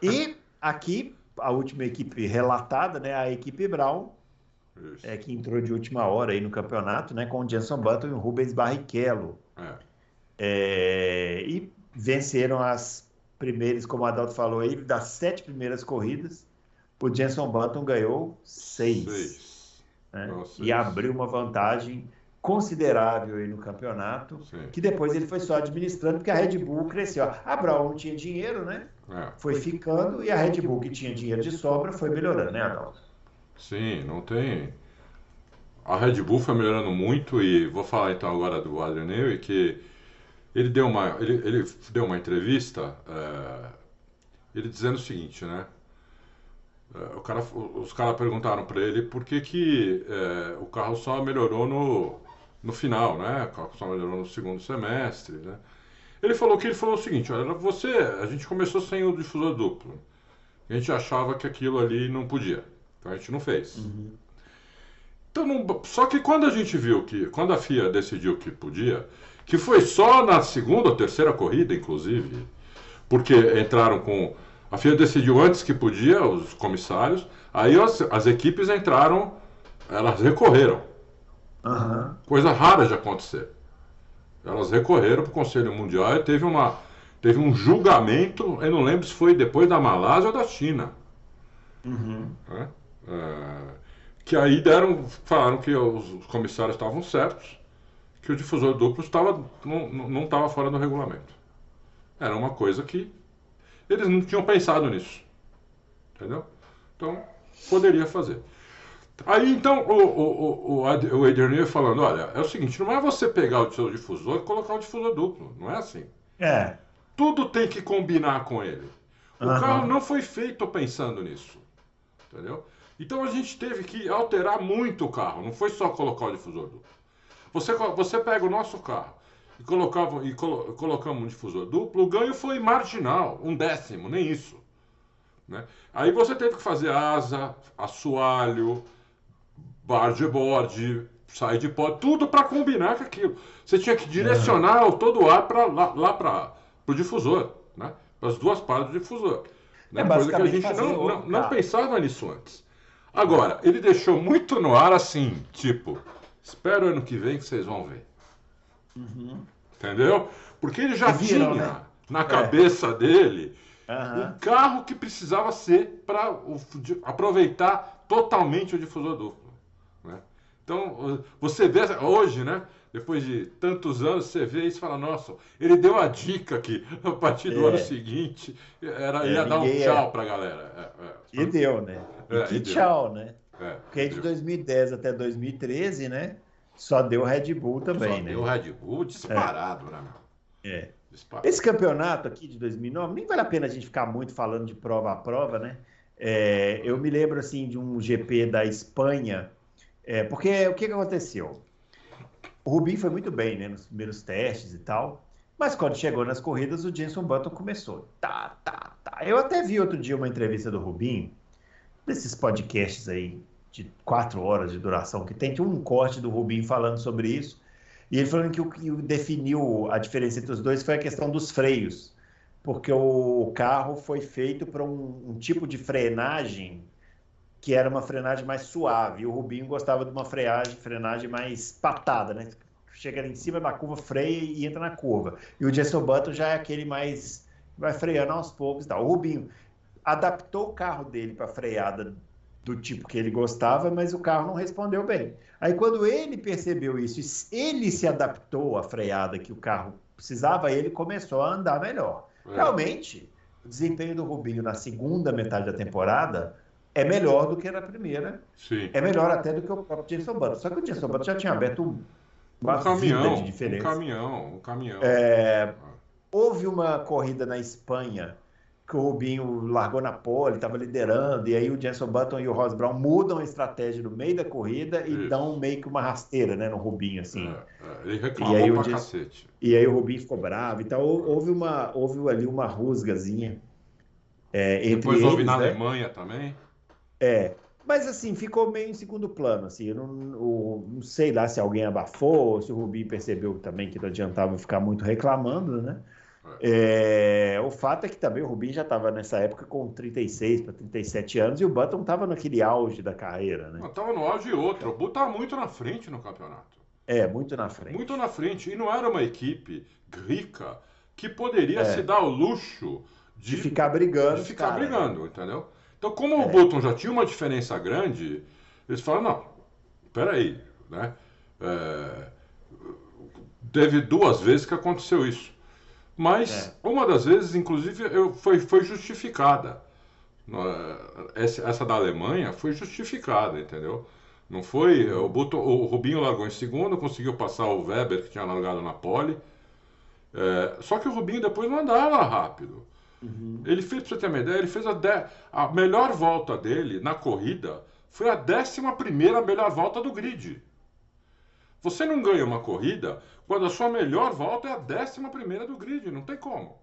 E aqui, a última equipe relatada, né? A equipe Brown, é, que entrou de última hora aí no campeonato, né? Com o Jenson Button e o Rubens Barrichello. É. É, e venceram as primeiras, como o Adalto falou aí, das sete primeiras corridas, o Jenson Button ganhou seis. seis. Né? Nossa, e abriu uma vantagem considerável aí no campeonato, Sim. que depois ele foi só administrando, porque a Red Bull cresceu. A Brown não tinha dinheiro, né? É. Foi ficando, e a Red Bull, que tinha dinheiro de sobra, foi melhorando, né, Adalto? Sim, não tem. A Red Bull foi melhorando muito, e vou falar então agora do Adrian Newey, que ele deu uma, ele, ele deu uma entrevista, é, ele dizendo o seguinte, né? É, o cara, os caras perguntaram para ele por que, que é, o carro só melhorou no, no final, né? O carro só melhorou no segundo semestre, né? Ele falou que ele falou o seguinte, olha, você, a gente começou sem o difusor duplo. A gente achava que aquilo ali não podia. Então a gente não fez. Uhum. Então, não, só que quando a gente viu que, quando a FIA decidiu que podia, que foi só na segunda ou terceira corrida, inclusive, porque entraram com. A FIA decidiu antes que podia, os comissários, aí as, as equipes entraram, elas recorreram. Uhum. Coisa rara de acontecer. Elas recorreram para o Conselho Mundial e teve, uma, teve um julgamento, eu não lembro se foi depois da Malásia ou da China. Uhum. É, é, que aí deram, falaram que os comissários estavam certos que o difusor duplo estava, não estava fora do regulamento. Era uma coisa que eles não tinham pensado nisso. Entendeu? Então, poderia fazer. Aí então o, o, o, o Adriano falando, olha, é o seguinte, não é você pegar o seu difusor e colocar o difusor duplo, não é assim. É. Tudo tem que combinar com ele. O uhum. carro não foi feito pensando nisso. Entendeu? Então a gente teve que alterar muito o carro, não foi só colocar o difusor duplo. Você, você pega o nosso carro e, colocava, e colo, colocamos um difusor duplo, o ganho foi marginal, um décimo, nem isso. Né? Aí você teve que fazer asa, assoalho, bar de bord, side pod, tudo para combinar com aquilo. Você tinha que direcionar uhum. todo o ar para lá, lá para o difusor, né? para as duas partes do difusor. Né? É Coisa que a gente não, não, não pensava nisso antes. Agora, ele deixou muito no ar assim, tipo, Espero ano que vem que vocês vão ver. Uhum. Entendeu? Porque ele já viram, tinha né? na é. cabeça é. dele uhum. um carro que precisava ser para aproveitar totalmente o difusor duplo. Né? Então, você vê hoje, né? Depois de tantos anos, você vê isso e fala, nossa, ele deu a dica que a partir do é. ano seguinte era, é, ia dar um tchau para a galera. e deu, né? E que tchau, né? É, Porque de 2010 até 2013, né? Só deu Red Bull também, só né? Deu Red Bull disparado, é. né? É. Disparado. Esse campeonato aqui de 2009, nem vale a pena a gente ficar muito falando de prova a prova, né? É, eu me lembro assim de um GP da Espanha, é, porque o que, que aconteceu? O Rubinho foi muito bem, né, nos primeiros testes e tal, mas quando chegou nas corridas, o Jenson Button começou. Tá, tá, tá. Eu até vi outro dia uma entrevista do Rubinho, desses podcasts aí de quatro horas de duração que tem, um corte do Rubinho falando sobre isso. E ele falando que o que definiu a diferença entre os dois foi a questão dos freios, porque o carro foi feito para um, um, tipo de frenagem que era uma frenagem mais suave. E o Rubinho gostava de uma freagem, frenagem mais patada, né? Chega em cima da curva, freia e entra na curva. E o Jason Button já é aquele mais vai freando aos poucos, tá? O Rubinho adaptou o carro dele para freada do tipo que ele gostava, mas o carro não respondeu bem. Aí quando ele percebeu isso, ele se adaptou à freada que o carro precisava, ele começou a andar melhor. É. Realmente, o desempenho do Rubinho na segunda metade da temporada é melhor do que na primeira. Sim. É melhor até do que o próprio Jason Button. Só que o Jason Button já tinha aberto uma um caminhão, de diferença. Um caminhão, um caminhão. É, houve uma corrida na Espanha que o Rubinho largou na pole, estava liderando, e aí o Jenson Button e o Ross Brown mudam a estratégia no meio da corrida e Isso. dão meio que uma rasteira né, no Rubinho, assim. É, é, ele reclamou E aí o pra Jason- cacete. E aí o Rubinho ficou bravo. Então houve, uma, houve ali uma rusgazinha é, entre Depois eles, houve na né? Alemanha também. É, mas assim, ficou meio em segundo plano, assim, eu não, o- não sei lá se alguém abafou, ou se o Rubinho percebeu também que não adiantava ficar muito reclamando, né? É, o fato é que também o Rubinho já estava nessa época com 36 para 37 anos e o Button estava naquele auge da carreira, né? Mas tava no auge outro. O Bu tava muito na frente no campeonato. É, muito na frente. Muito na frente. E não era uma equipe rica que poderia É. se dar o luxo de, De ficar brigando. de ficar cara. brigando, entendeu? Então, como o É. Button já tinha uma diferença grande, eles falaram, não, peraí, né? É, teve duas vezes que aconteceu isso. Mas uma das vezes, inclusive, eu, foi, foi justificada. Essa, essa da Alemanha foi justificada, entendeu? Não foi. O, Button, o Rubinho largou em segundo, conseguiu passar o Weber, que tinha largado na pole. É, só que o Rubinho depois não andava rápido. Ele fez, pra você ter uma ideia, ele fez a, de- a melhor volta dele na corrida foi a décima primeira melhor volta do grid. Você não ganha uma corrida quando a sua melhor volta é a décima primeira do grid, não tem como,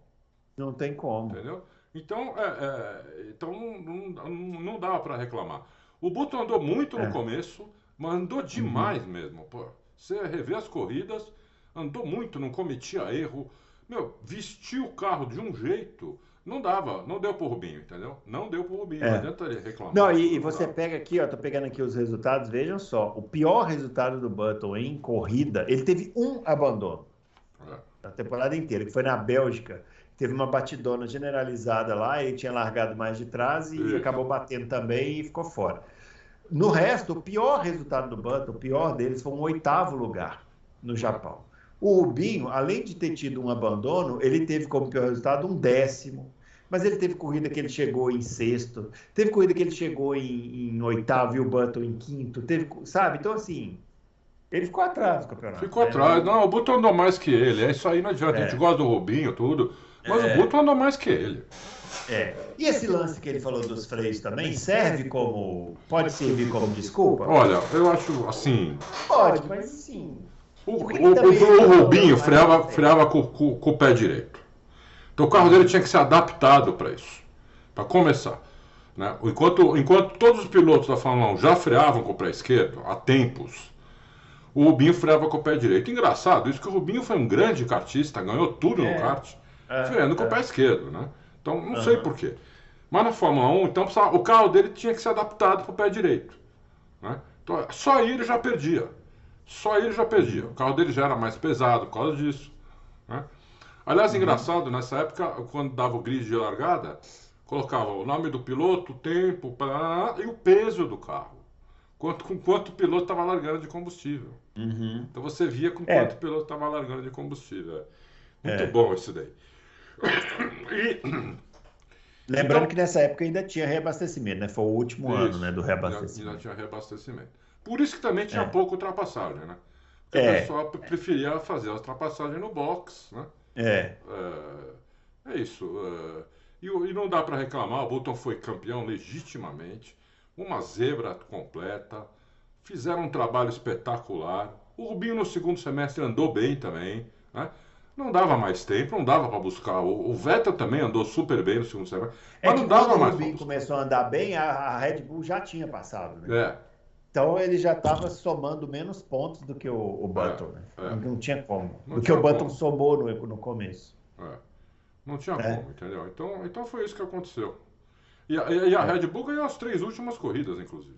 Não tem como. entendeu? Então, é, é, então não, não, não, dava para reclamar. O Button andou muito É. no começo, mas andou demais mesmo. Pô. Você revê as corridas, andou muito, não cometia erro. Meu, vestiu o carro de um jeito, não dava, não deu pro Rubinho, entendeu? Não deu pro Rubinho, É. não adianta reclamar. Não, e, Não você pega aqui, ó, tô pegando aqui os resultados, vejam só, o pior resultado do Button em corrida, ele teve um abandono É. na temporada inteira, que foi na Bélgica. Teve uma batidona generalizada lá, ele tinha largado mais de trás e Isso. acabou batendo também e ficou fora. No resto, o pior resultado do Button, o pior deles foi um oitavo lugar no Japão. O Rubinho, além de ter tido um abandono, ele teve como pior resultado um décimo. Mas ele teve corrida que ele chegou em sexto, teve corrida que ele chegou em, em oitavo e o Button em quinto, teve, sabe? Então, assim, ele ficou atrás do campeonato. Ficou né? atrás. Não, o Button andou mais que ele. É isso aí, não adianta. A É. gente gosta do Rubinho, tudo. Mas É. o Button andou mais que ele. É. E esse lance que ele falou dos freios também serve como. Pode servir como desculpa? Olha, eu acho assim. Pode, mas assim. O, o- o- o Rubinho andou freava, mais? freava com, com- com o pé direito. Então o carro dele tinha que ser adaptado para isso. Para começar. né? Enquanto, enquanto todos os pilotos da Fórmula 1 já freavam com o pé esquerdo, há tempos, o Rubinho freava com o pé direito. Engraçado, isso que o Rubinho foi um grande kartista, ganhou tudo É. no kart, É, freando com o é. pé esquerdo. Né? Então não sei Aham. porquê. Mas na Fórmula 1, então, o carro dele tinha que ser adaptado para o pé direito. né? Então, só aí ele já perdia. Só ele já perdia. O carro dele já era mais pesado por causa disso. né? Aliás, Uhum. engraçado, nessa época, quando dava o grid de largada, colocava o nome do piloto, o tempo, parará, e o peso do carro. Quanto, com quanto o piloto estava largando de combustível. Uhum. Então você via com É. quanto o piloto estava largando de combustível. é. Muito É. bom isso daí. E, Lembrando Então- que nessa época ainda tinha reabastecimento, né? Foi o último ano Isso, né, do ainda, reabastecimento. ainda tinha reabastecimento. Por isso que também tinha É. pouca ultrapassagem, né? Porque É. o pessoal pre- preferia fazer a ultrapassagem no box, né? É, É, é isso. é, e, e não dá para reclamar, o Button foi campeão legitimamente, uma zebra completa, fizeram um trabalho espetacular. O Rubinho no segundo semestre andou bem também, né? Não dava mais tempo, não dava para buscar. O, o Vettel também andou super bem no segundo semestre, é mas que não dava quando o mais Rubinho começou a andar bem, a, a Red Bull já tinha passado, né? É, Então ele já estava somando menos pontos do que o, o Button, né? é. Não, não tinha como. Não do que tinha o Button como. somou no, no começo. É. Não tinha É. como, entendeu? Então, então foi isso que aconteceu. E a, e a É. Red Bull ganhou as três últimas corridas, inclusive.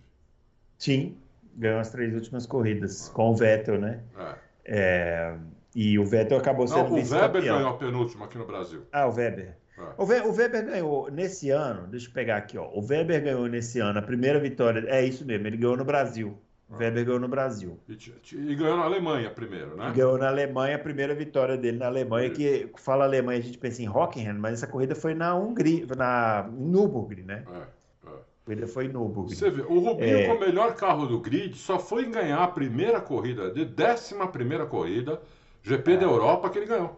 Sim, ganhou as três últimas corridas com o Vettel, né? É. É, e o Vettel acabou Não, sendo o Weber ganhou a penúltima aqui no Brasil. Ah, o Weber. É. O, Ve- o Weber ganhou nesse ano, deixa eu pegar aqui, ó. O Weber ganhou nesse ano a primeira vitória. É isso mesmo, ele ganhou no Brasil. O Weber ganhou no Brasil. E, e ganhou na Alemanha primeiro, né? E ganhou na Alemanha, a primeira vitória dele na Alemanha, que fala Alemanha, a gente pensa em Hockenheim, mas essa corrida foi na Hungria, na em Nürburgring, né? É, é. A corrida foi em Nürburgring. Você vê, o Rubinho É. com o melhor carro do grid só foi ganhar a primeira corrida, de décima primeira corrida, GP É. da Europa, que ele ganhou.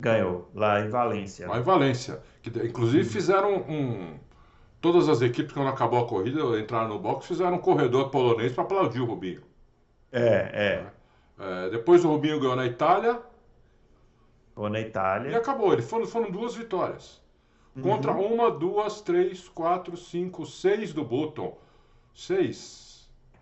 Ganhou, lá em Valência. Lá em Valência. Que, inclusive fizeram um. Todas as equipes, quando acabou a corrida, entraram no box, fizeram um corredor polonês para aplaudir o Rubinho. É, é. é depois o Rubinho ganhou na Itália. Ou na Itália. E acabou. Ele foram, foram duas vitórias. Contra Uhum. uma, duas, três, quatro, cinco, seis do Button. Seis.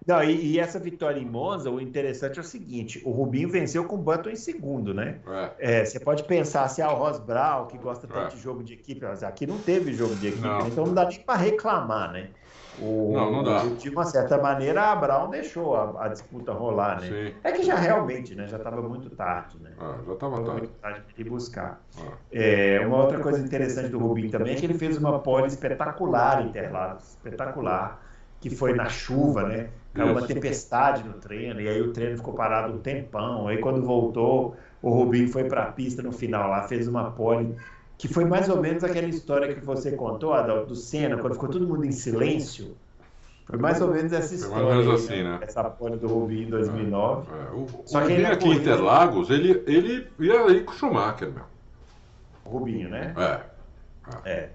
Não, e, e essa vitória em Monza, o interessante é o seguinte: o Rubinho venceu com o Button em segundo, né? É. É, você pode pensar se ah, o Ross Brown, que gosta tanto É. de jogo de equipe, mas aqui não teve jogo de equipe, Não. então não dá nem para reclamar, né? O, Não, não dá. De uma certa maneira, a Brown deixou a, a disputa rolar, né? Sim. É que já realmente, né? Já estava muito tarde, né? Ah, já estava tarde. muito tarde de ir buscar. Ah. É, uma outra coisa interessante do Rubinho também é que ele fez uma pole espetacular em Interlagos, espetacular, que foi na chuva, né? Caiu uma tempestade no treino, e aí o treino ficou parado um tempão. Aí quando voltou, o Rubinho foi para a pista no final lá, fez uma pole, que foi mais ou menos aquela história que você contou, Adalto, do Senna, quando ficou todo mundo em silêncio. Foi mais ou menos essa Foi mais história. ou menos assim, né? Essa pole do Rubinho em 2009. É, o Só que Rubinho na aqui em corrida- Interlagos, ele, ele ia aí com o Schumacher, meu. Rubinho, né? É. É.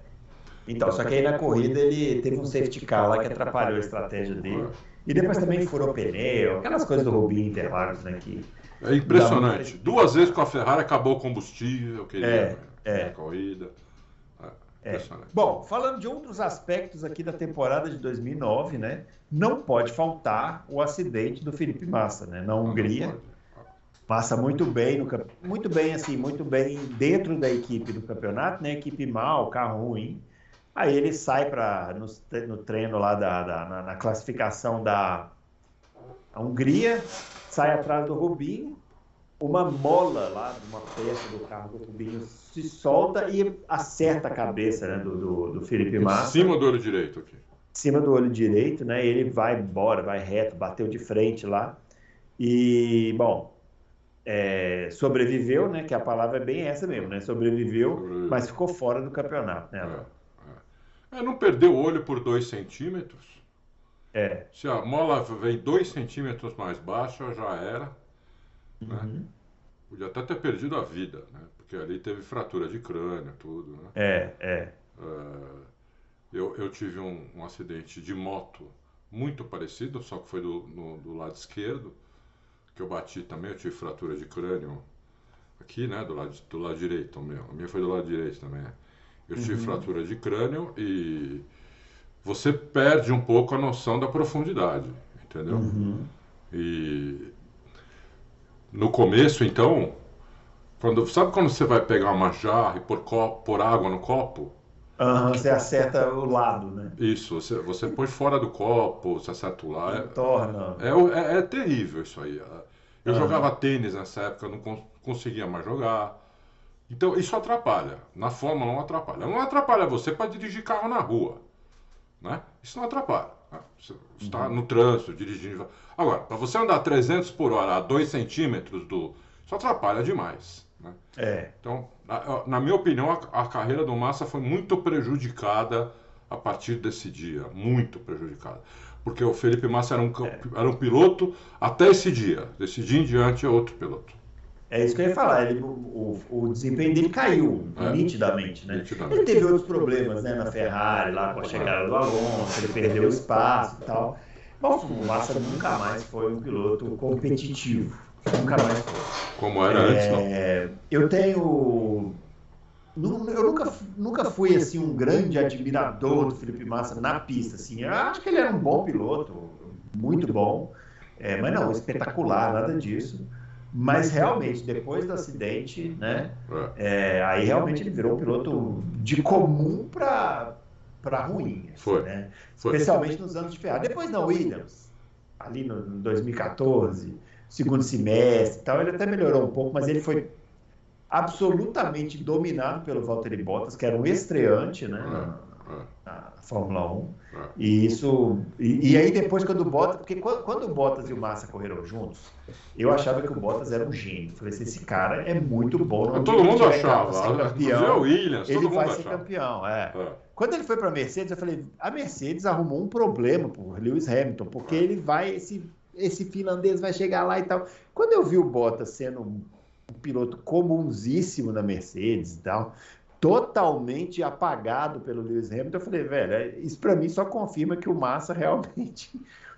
Então, só que aí na corrida ele teve um safety car lá que atrapalhou a estratégia dele. E depois também furou pneu, aquelas coisas do Rubinho Interlagos, né? Que... É impressionante. Duas vezes com a Ferrari acabou o combustível, queria É, é. corrida. É, É. impressionante. Bom, falando de outros aspectos aqui da temporada de 2009, né? Não pode faltar o acidente do Felipe Massa, né? Na Hungria. Passa muito bem, no, muito bem assim, muito bem dentro da equipe do campeonato, né? Equipe mal, carro ruim. Aí ele sai para no, no treino lá da, da- na, na classificação da Hungria, sai atrás do Rubinho, uma mola lá, uma peça do carro do Rubinho se solta e acerta a cabeça né, do, do, do Felipe Em Massa cima do olho direito aqui. em cima do olho direito, né? Ele vai embora, vai reto, bateu de frente lá. E, bom, é, sobreviveu, né? Que a palavra é bem essa mesmo, né? Sobreviveu, mas ficou fora do campeonato, né? É? É. Não perdeu o olho por dois centímetros. É. Se a mola vem dois centímetros mais baixa, já era. Né? Uhum. Podia até ter perdido a vida, né? Porque ali teve fratura de crânio, tudo, né? É, é. É, eu, eu tive um, um acidente de moto muito parecido, só que foi do, no- do lado esquerdo, que eu bati também, eu tive fratura de crânio aqui, né, do lado, do lado direito, o meu. A minha foi do lado direito também. né? Eu tive fratura de crânio e você perde um pouco a noção da profundidade, entendeu? Uhum. E no começo, então, quando, sabe quando você vai pegar uma jarra e pôr, pôr água no copo? Aham, você acerta o lado, né? Isso, você, você põe fora do copo, você acerta o lá. Torna. É, é, é- é terrível isso aí. Eu Aham. jogava tênis nessa época, eu não con- conseguia mais jogar. Então, isso atrapalha. Na Fórmula 1 atrapalha. Não atrapalha você para dirigir carro na rua. Né? Isso não atrapalha. né? Você está no trânsito, dirigindo. Agora, para você andar 300 por hora a 2 centímetros do. Isso atrapalha demais. Né? É. Então, na, na minha opinião, a, a carreira do Massa foi muito prejudicada a partir desse dia. Muito prejudicada. Porque o Felipe Massa era um, ca- era um piloto até esse dia. Desse dia em diante é outro piloto. É isso que eu ia falar. Ele, o, o, desempenho dele caiu É. nitidamente, né? Nitidamente. Ele teve outros problemas, né, na Ferrari, lá com a chegada do Alonso, ele perdeu espaço e tal. Mas o Massa nunca mais foi um piloto competitivo. Nunca mais foi. Como era antes, não. É, eu tenho. Eu nunca, nunca fui assim um grande admirador do Felipe Massa na pista. Assim. Eu acho que ele era um bom piloto, muito bom, é, mas não espetacular, nada disso. Mas realmente, depois do acidente, né, É. é, aí realmente ele virou um piloto de comum para para ruim. assim, Foi. né? Foi. Especialmente nos anos de Ferrari. Depois na Williams, ali no, no 2014, segundo semestre e tal, ele até melhorou um pouco, mas ele foi absolutamente dominado pelo Valtteri Bottas, que era um estreante né, É, na Fórmula 1. é. E isso. E, e aí depois quando o Bottas. Porque quando, quando o Bottas e o Massa correram juntos, eu achava que o Bottas era um gênio. Falei assim, esse cara é muito bom. Todo mundo achava. ser campeão, Williams, ele vai mundo ser achava. campeão. É. É. Quando ele foi para a Mercedes, eu falei, a Mercedes arrumou um problema por Lewis Hamilton, porque ele vai, esse, esse finlandês vai chegar lá e tal. Quando eu vi o Bottas sendo um piloto comunsíssimo na Mercedes e tal, totalmente apagado pelo Lewis Hamilton. Eu falei, velho, é, isso para mim só confirma que o Massa realmente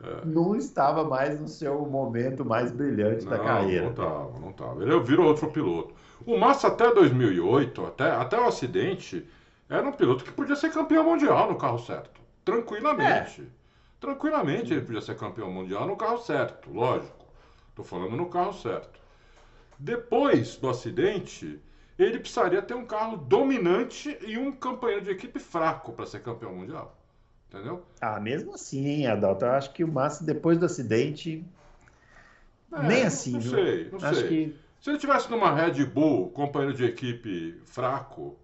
é. não estava mais no seu momento mais brilhante não, da carreira. Não estava, não estava. Ele virou outro piloto. O Massa até 2008, até, até o acidente, era um piloto que podia ser campeão mundial no carro certo. Tranquilamente. É. Tranquilamente ele podia ser campeão mundial no carro certo, lógico. Estou falando no carro certo. Depois do acidente, ele precisaria ter um carro dominante e um companheiro de equipe fraco para ser campeão mundial. Entendeu? Ah, mesmo assim, Adalto, eu acho que o Massa, depois do acidente. É, nem assim, não, não sei, não acho sei. Que... Se ele tivesse numa Red Bull, companheiro de equipe fraco,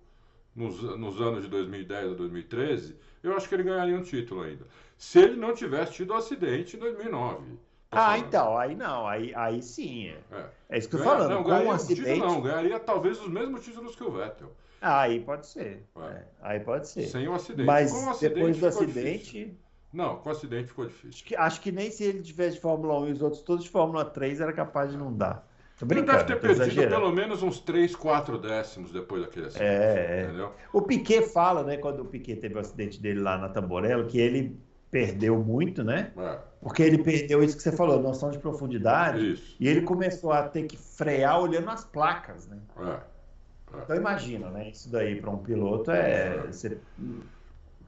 nos, nos anos de 2010 a 2013, eu acho que ele ganharia um título ainda. Se ele não tivesse tido o acidente em 2009. Ah, então, aí não, aí, aí sim. É, é isso que eu tô falando. Não, com um acidente... não, ganharia talvez os mesmos títulos que o Vettel. Ah, aí pode ser. É. É, aí pode ser. Sem o acidente. Mas o acidente depois do acidente. Difícil. Não, com o acidente ficou difícil. Acho que, acho que, nem se ele tivesse de Fórmula 1 e os outros todos de Fórmula 3 era capaz de não dar. Ele deve ter perdido exagerando. pelo menos uns 3, 4 décimos depois daquele acidente. É, é, entendeu? O Piquet fala, né, quando o Piquet teve o acidente dele lá na Tamborello, que ele perdeu muito, né? É. Porque ele perdeu isso que você falou, noção de profundidade. Isso. E ele começou a ter que frear olhando as placas, né? É. É. Então imagina, né? Isso daí para um piloto é. Você...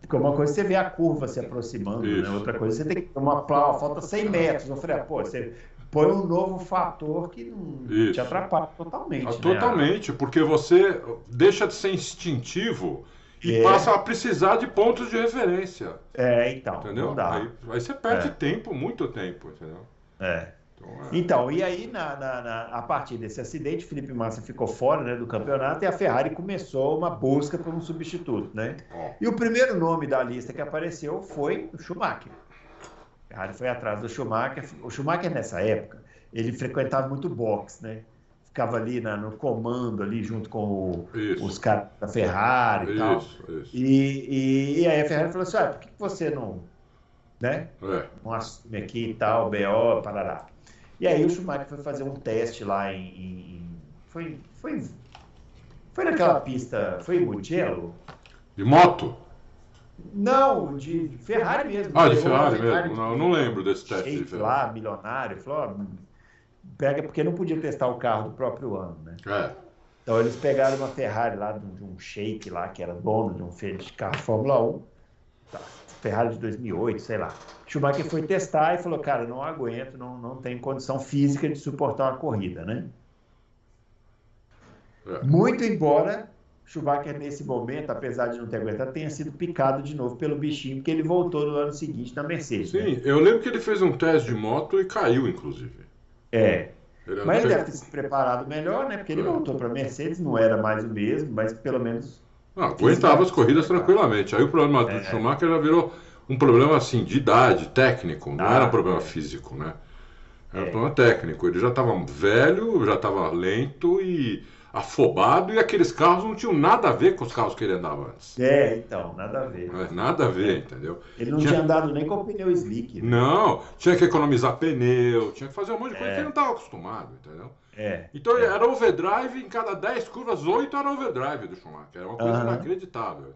Porque uma coisa é você vê a curva se aproximando, né? isso. Outra coisa é você tem que uma placa, falta 100 metros. Eu falei, pô, você põe um novo fator que não te atrapalha totalmente. Ah, né? Totalmente, porque você deixa de ser instintivo e é. passa a precisar de pontos de referência. É, então. Entendeu? Aí, aí, você perde é. tempo, muito tempo, entendeu? É. Então, é. então e aí, na, na, na, a partir desse acidente, Felipe Massa ficou fora né, do campeonato e a Ferrari começou uma busca por um substituto. Né? E o primeiro nome da lista que apareceu foi o Schumacher. A Ferrari foi atrás do Schumacher. O Schumacher, nessa época, ele frequentava muito boxe, né? Ficava ali na, no comando, ali junto com o, os caras da Ferrari e tal. Isso. E, e, e, aí a Ferrari falou assim, ah, por que você não, né? É. Não assume aqui e tal, BO, parará. E aí o Schumacher foi fazer um teste lá em... em foi, foi, foi naquela pista, foi em Mugello? De moto? Não, de Ferrari mesmo. Ah, de Ferrari, Ferrari mesmo? Não, eu não lembro desse teste de lá, milionário, falou, pega porque não podia testar o carro do próprio ano, né? É. Então eles pegaram uma Ferrari lá de um shake lá, que era dono de um de carro Fórmula 1, tá, Ferrari de 2008, sei lá. Schumacher foi testar e falou, cara, não aguento, não, não tenho condição física de suportar uma corrida, né? É. Muito embora Schumacher, nesse momento, apesar de não ter aguentado, tenha sido picado de novo pelo bichinho, porque ele voltou no ano seguinte na Mercedes. Sim, né? eu lembro que ele fez um teste de moto e caiu, inclusive. É. Ele mas ele deve ter se preparado melhor, né? Porque ele voltou para Mercedes, não era mais o mesmo, mas pelo menos. Não, aguentava as corridas tranquilamente. Aí o problema do é. Schumacher já virou um problema assim de idade, técnico, não ah, era problema é. físico, né? Era um é. problema técnico. Ele já estava velho, já estava lento e afobado e aqueles carros não tinham nada a ver com os carros que ele andava antes. É, então, nada a ver. É, nada a ver, entendeu? Ele não tinha... tinha andado nem com o pneu slick. Né? Não, tinha que economizar pneu, tinha que fazer um monte de coisa é. que ele não estava acostumado, entendeu? É. Então é. era overdrive, em cada 10 curvas, 8 era overdrive do Schumacher. Era uma coisa inacreditável.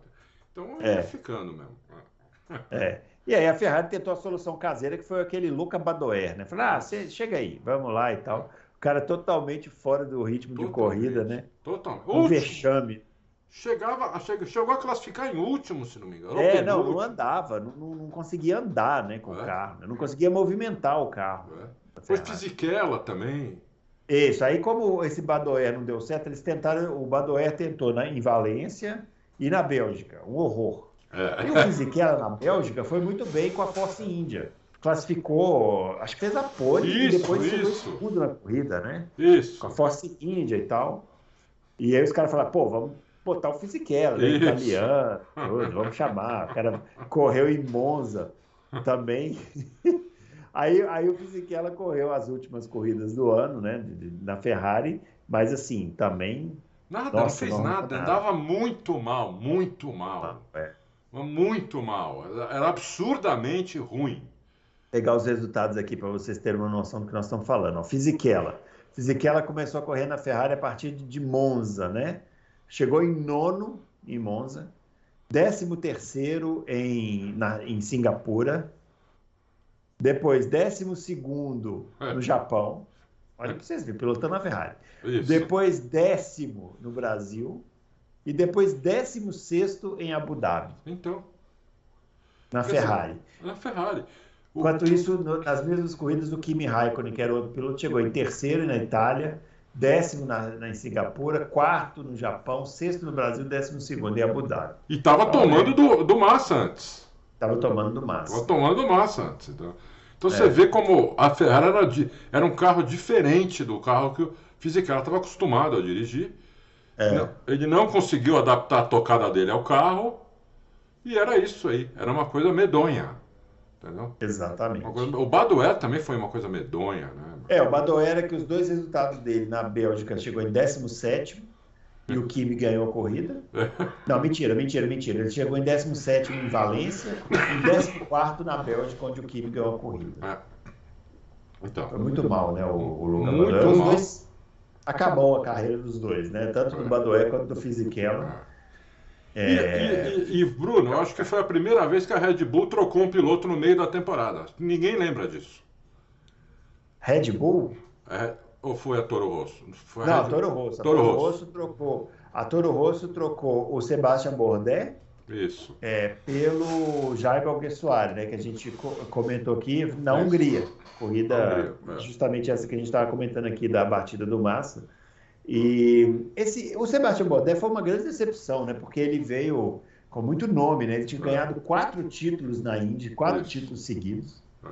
Então é. ficando mesmo. É. E aí a Ferrari tentou a solução caseira, que foi aquele Luca Badoer, né? Falou, ah, você chega aí, vamos lá e tal cara totalmente fora do ritmo totalmente, de corrida, né? Totalmente. Um vexame. Chegava, chegou a classificar em último, se não me engano. É, não, não andava, não, não, conseguia andar né, com é. o carro, né? não conseguia movimentar o carro. É. Foi Fisichella também. Isso, aí como esse Badoer não deu certo, eles tentaram, o Badoer tentou né, em Valência e na Bélgica, um horror. É. E o Fisichella na Bélgica foi muito bem com a Force India classificou, acho que fez a pole isso, e depois chegou segundo na corrida, né? Isso. Com a Force India e tal. E aí os caras falaram, pô, vamos botar o Fisichella, né? italiano, tudo, vamos chamar. O cara correu em Monza também. aí, aí o Fisichella correu as últimas corridas do ano, né? Na Ferrari, mas assim, também. Nada, nossa, não fez não, nada, nada, andava muito mal, muito mal. Ah, é. Muito mal. Era absurdamente ruim pegar os resultados aqui para vocês terem uma noção do que nós estamos falando. Ó, Fisichella Fisichella começou a correr na Ferrari a partir de Monza, né? Chegou em nono em Monza, décimo terceiro em, na, em Singapura, depois décimo segundo É. no Japão. Olha para vocês verem, pilotando na Ferrari. Isso. Depois décimo no Brasil e depois décimo sexto em Abu Dhabi, Então, na Quer dizer, Ferrari. na Ferrari. O- Enquanto isso, no- nas mesmas corridas do Kimi Raikkonen, que era o outro piloto, chegou em terceiro na Itália, décimo na, na- em Singapura, quarto no Japão, sexto no Brasil, décimo segundo em Abu Dhabi. E tava tomando do, do Massa antes. Estava tomando do Massa. tomando massa antes. Então, então É. você vê como a Ferrari era, de- era um carro diferente do carro que o Fisichella estava acostumado a dirigir. É, Não- ele não conseguiu adaptar a tocada dele ao carro. E era isso aí. Era uma coisa medonha. Entendeu? exatamente. Coisa- o Badoer também foi uma coisa medonha, né? É, o Badoer era que os dois resultados dele na Bélgica chegou em 17 e o Kimi ganhou a corrida. Não, mentira, mentira, mentira. Ele chegou em 17 em Valência e 14 na Bélgica, onde o Kimi ganhou a corrida. É. Então, Foi muito mal, né, o, o Luca Muito Badoer. Os mal. dois acabou a carreira dos dois, né? Tanto do Badoer quanto do Fisichella. E, É, e- e, Bruno, eu acho que foi a primeira vez que a Red Bull trocou um piloto no meio da temporada. Ninguém lembra disso. Red Bull? É, ou foi a Toro Rosso? Foi a Não, Red- Toro Rosso. A Toro Toro Rosso. Rosso trocou. A Toro Rosso trocou o Sebastian Bourdais Isso. é, pelo Jaime Alguersuari, né? Que a gente co- comentou aqui na. Hungria. Corrida, Hungria, é. justamente essa que a gente estava comentando aqui da batida do Massa. E esse, o Sebastian Bourdais foi uma grande decepção, né? Porque ele veio com muito nome, né? Ele tinha É. ganhado quatro títulos na Indy, quatro títulos seguidos. É.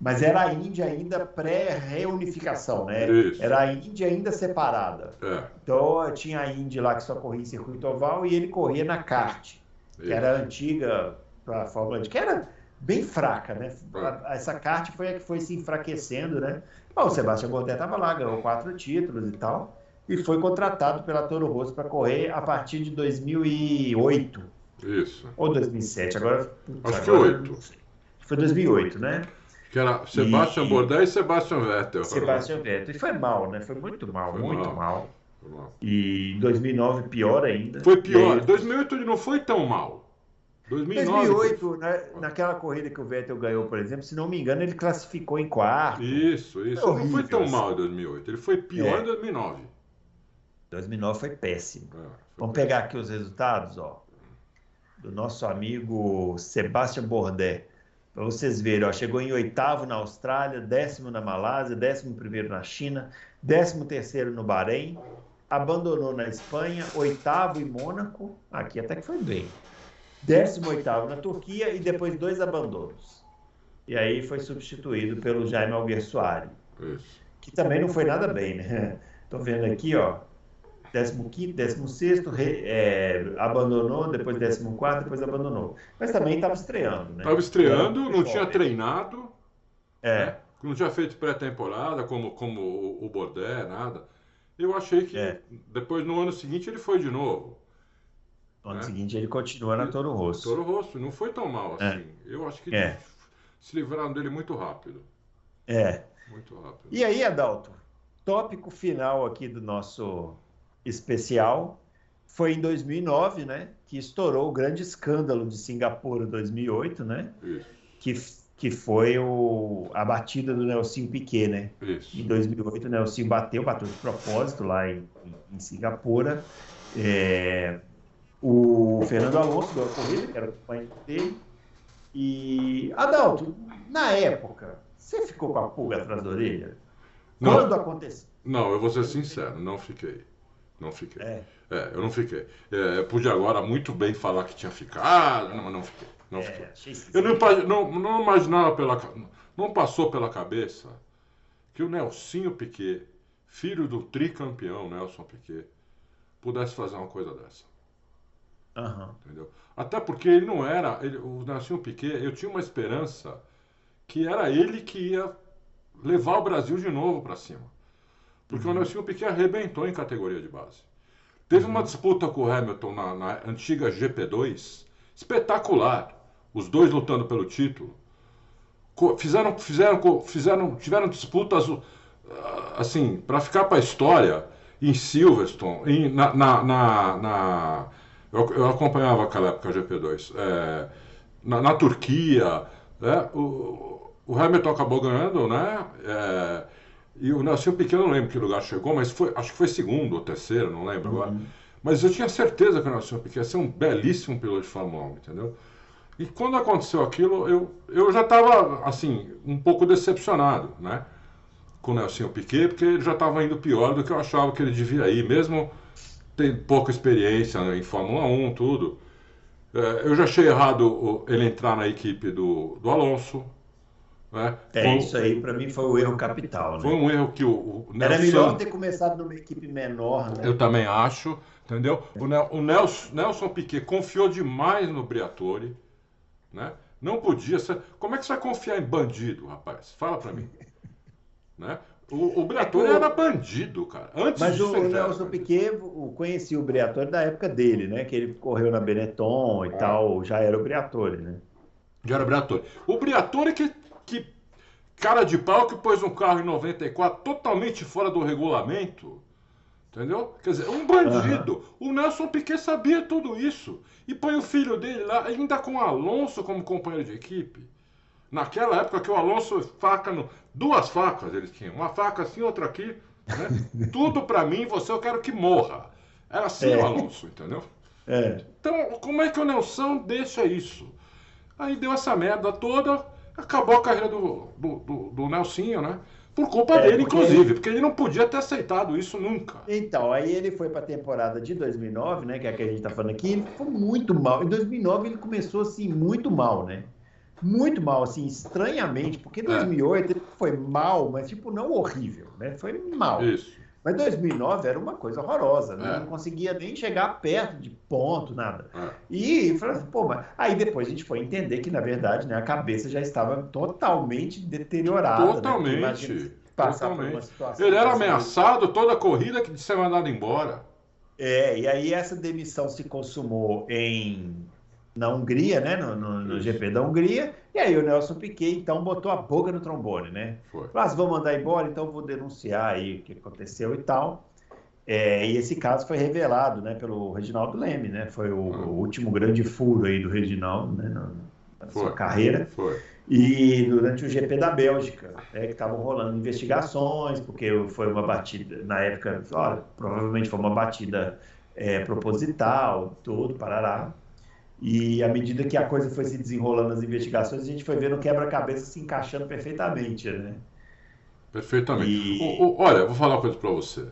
Mas era a Índia ainda pré-reunificação, né? Isso. Era a Índia ainda separada. É, Então tinha a Indy lá que só corria em circuito oval e ele corria na kart, que isso. era a antiga para a Fórmula 1, que era bem fraca, né? É. Essa kart foi a que foi se enfraquecendo, né? Bom, o Sebastião Bourdais estava lá, ganhou quatro títulos e tal, e foi contratado pela Toro Rosso para correr a partir de 2008 Isso. ou 2007. Agora, Acho que agora eu oito. não sei. Foi 2008, né? Que era Sebastian E- Bourdais e Sebastian Vettel. Sebastião Vettel. E foi mal, né? Foi muito mal, Foi muito mal. mal. E em 2009 pior ainda. Foi pior. Aí- 2008 ele não foi tão mal. 2009. 2008, né, naquela corrida que o Vettel ganhou, por exemplo, se não me engano, ele classificou em quarto. Isso, isso. Foi não foi tão assim. mal em 2008. Ele foi pior É. em 2009. 2009 foi péssimo. Foi Vamos pegar aqui os resultados, ó, do nosso amigo Sebastian Bourdais. Para vocês verem, ó, chegou em oitavo na Austrália, décimo na Malásia, décimo primeiro na China, décimo terceiro no Bahrein, abandonou na Espanha, oitavo em Mônaco, aqui até que foi bem, décimo oitavo na Turquia e depois dois abandonos. E aí foi substituído pelo Jaime Alguersuari, que também não foi nada bem, né? Tô vendo aqui, ó, 15º, 16º, re- é, abandonou, depois 14º, depois abandonou. Mas também estava estreando, né? Tava estreando, Era não tinha treinado, É, não tinha feito pré-temporada como, como o- o Bourdais, nada. Eu achei que É. depois, no ano seguinte, ele foi de novo. no ano É. seguinte ele continua na Toro Rosso. Toro Rosso, não foi tão mal É. assim. Eu acho que É. se livraram dele muito rápido. É. Muito rápido. E aí, Adalto, tópico final aqui do nosso especial foi em 2009, né? Que estourou o grande escândalo de Singapura 2008, né? Isso, Que, que foi o, a batida do Nelson Piquet, né? Em isso. 2008, o Nelson bateu, bateu de propósito lá em, em Singapura. É, o Fernando Alonso ganhou a corrida, que era o companheiro dele. E, Adalto, na época, você ficou com a pulga atrás da orelha? Não. Quando aconteceu? Não, eu vou ser sincero, não fiquei. Não fiquei. É, É, eu não fiquei. É, eu pude agora muito bem falar que tinha ficado, não, não fiquei. Não fiquei. é, esquisito. Eu não, não, não imaginava pela. Não passou pela cabeça que o Nelsinho Piquet, filho do tricampeão Nelson Piquet, pudesse fazer uma coisa dessa. Aham, Entendeu? Até porque ele não era. ele- o Nelsinho Piquet, eu tinha uma esperança que era ele que ia levar o Brasil de novo para cima. Porque o Nelsinho Piquet arrebentou em categoria de base. Teve uma disputa com o Hamilton na, na antiga GP2, espetacular. Os dois lutando pelo título. Fizeram, fizeram, fizeram, tiveram disputas assim, para ficar para a história, em Silverstone, em, na, na, na, na eu, eu, acompanhava aquela época GP2, é, na, na, Turquia, né, o, o, Hamilton acabou ganhando, né? É, e o Nelson Pequeno, não lembro que lugar chegou, mas foi, acho que foi segundo ou terceiro, não lembro uhum. agora. Mas eu tinha certeza que o Nelson Piquet ia ser um belíssimo piloto de Fórmula 1, entendeu? E quando aconteceu aquilo, eu, eu já estava, assim, um pouco decepcionado, né? Com o Nelson Piquet, porque ele já estava indo pior do que eu achava que ele devia ir, mesmo tendo pouca experiência em Fórmula 1, tudo. É, eu já achei errado ele entrar na equipe do, do Alonso, né? É, foi, isso aí para mim foi o erro capital. Né? Foi um erro que o, o Nelson... Era melhor ter começado numa equipe menor, né? Eu também acho, entendeu? O, o Nelson, Nelson Piquet confiou demais no Briatore, né? Não podia ser. Como é que você vai confiar em bandido, rapaz? Fala para mim. né? O, o Briatore é era bandido, cara. Antes Mas o Nelson Piquet conhecia o Briatore da época dele, né? Que ele correu na Benetton e ah. tal, já era o Briatore, né? Já era o Briatore. O Briatore que, que cara de pau que pôs um carro em 94 totalmente fora do regulamento. Entendeu? Quer dizer, um bandido. Uhum. O Nelson Piquet sabia tudo isso. E põe o filho dele lá, ainda com o Alonso como companheiro de equipe. Naquela época que o Alonso faca no. Duas facas eles tinham. Uma faca assim, outra aqui. Né? tudo para mim, você eu quero que morra. Era assim é. o Alonso, entendeu? É. Então, como é que o Nelson deixa isso? Aí deu essa merda toda, acabou a carreira do, do, do, do Nelsinho, né? Por culpa é, dele, porque inclusive, ele... porque ele não podia ter aceitado isso nunca. Então, aí ele foi para a temporada de 2009, né, que é a que a gente está falando aqui, ele ficou muito mal. Em 2009 ele começou assim muito mal, né? Muito mal, assim, estranhamente, porque em 2008 é. ele foi mal, mas tipo não horrível, né? Foi mal. Isso. Mas 2009 era uma coisa horrorosa, né? É. não conseguia nem chegar perto de ponto, nada. É. E pô, mas... aí depois a gente foi entender que, na verdade, né, a cabeça já estava totalmente deteriorada. Né? Totalmente. Né? Totalmente. Ele era ameaçado toda a corrida de ser mandado embora. É, e aí essa demissão se consumou em na Hungria, né? No, no, no, GP da Hungria. E aí o Nelson Piquet, então, botou a boca no trombone, né? Foi. Falou, ah, vão mandar embora, então vou denunciar aí o que aconteceu e tal. É, e esse caso foi revelado, né, pelo Reginaldo Leme, né? Foi o, o último grande furo aí do Reginaldo, né? Na, na sua carreira. Foi. E durante o GP da Bélgica, né, que estavam rolando investigações, porque foi uma batida, na época, ó, provavelmente foi uma batida é, proposital, tudo, parará. E à medida que a coisa foi se desenrolando nas investigações, a gente foi vendo o quebra-cabeça se encaixando perfeitamente, né? Perfeitamente. E... O, o, olha, vou falar uma coisa para você.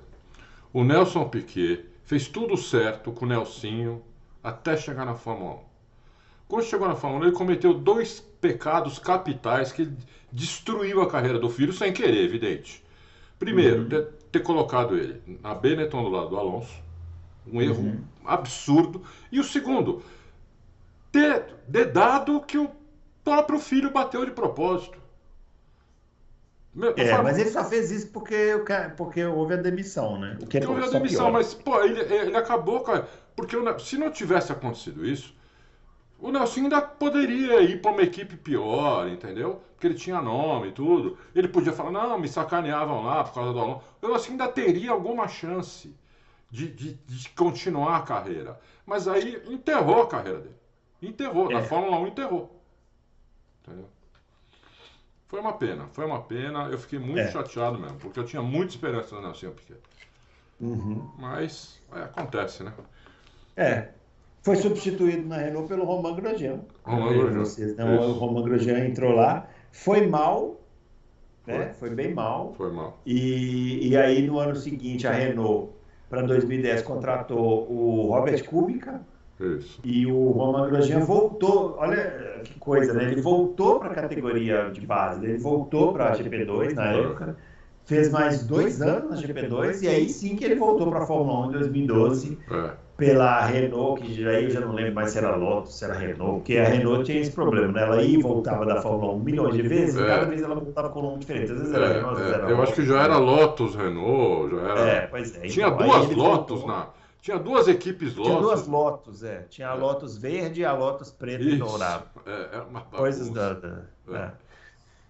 O Nelson Piquet fez tudo certo com o Nelsinho até chegar na Fórmula 1. Quando chegou na Fórmula 1, ele cometeu dois pecados capitais que destruiu a carreira do filho sem querer, evidente. Primeiro, uhum. ter, ter, colocado ele na Benetton do lado do Alonso, um erro uhum. absurdo. E o segundo, ter dedado que o próprio filho bateu de propósito. É, mas ele só fez isso porque, porque houve a demissão, né? O que houve a demissão, pior. mas pô, ele, ele acabou, cara. Porque se não tivesse acontecido isso, o Nelson ainda poderia ir para uma equipe pior, entendeu? Porque ele tinha nome e tudo. Ele podia falar, não, me sacaneavam lá por causa do Alonso. O Nelson ainda teria alguma chance de, de, de continuar a carreira. Mas aí enterrou a carreira dele. Enterrou. É. Na Fórmula 1 enterrou. Entendeu? Foi uma pena, foi uma pena. Eu fiquei muito é. chateado mesmo, porque eu tinha muita esperança no Nelson Piquet. Uhum. Mas é, acontece, né? É. Foi substituído na Renault pelo Romain Grosjean. Romain Grosjean. Vocês, né? O Romain Grosjean entrou lá, foi mal, né? Foi, foi bem mal. Foi mal. E, e aí no ano seguinte a Renault, para 2010, contratou o Robert Kubica, isso. E o Roman Grosjean voltou, olha que coisa, né? Ele voltou para a categoria de base, ele voltou para a GP2 na época, fez mais dois anos na GP2 e aí sim que ele voltou para a Fórmula 1 em 2012 é. pela Renault, que aí eu já não lembro mais se era Lotus, se era Renault, porque a Renault tinha esse problema, né? Ela ia e voltava da Fórmula 1 milhões de vezes, é. e cada vez ela voltava com um nome diferente. Às vezes era é, Renault, às vezes era é. Eu acho que já era Lotus, Renault, já era. É, pois é. Tinha então, duas Lotus voltou. na tinha duas equipes Lotus. Tinha duas Lotus, é. Tinha a Lotus verde e a Lotus preta Isso. e dourada. É, é uma Coisas da. da é.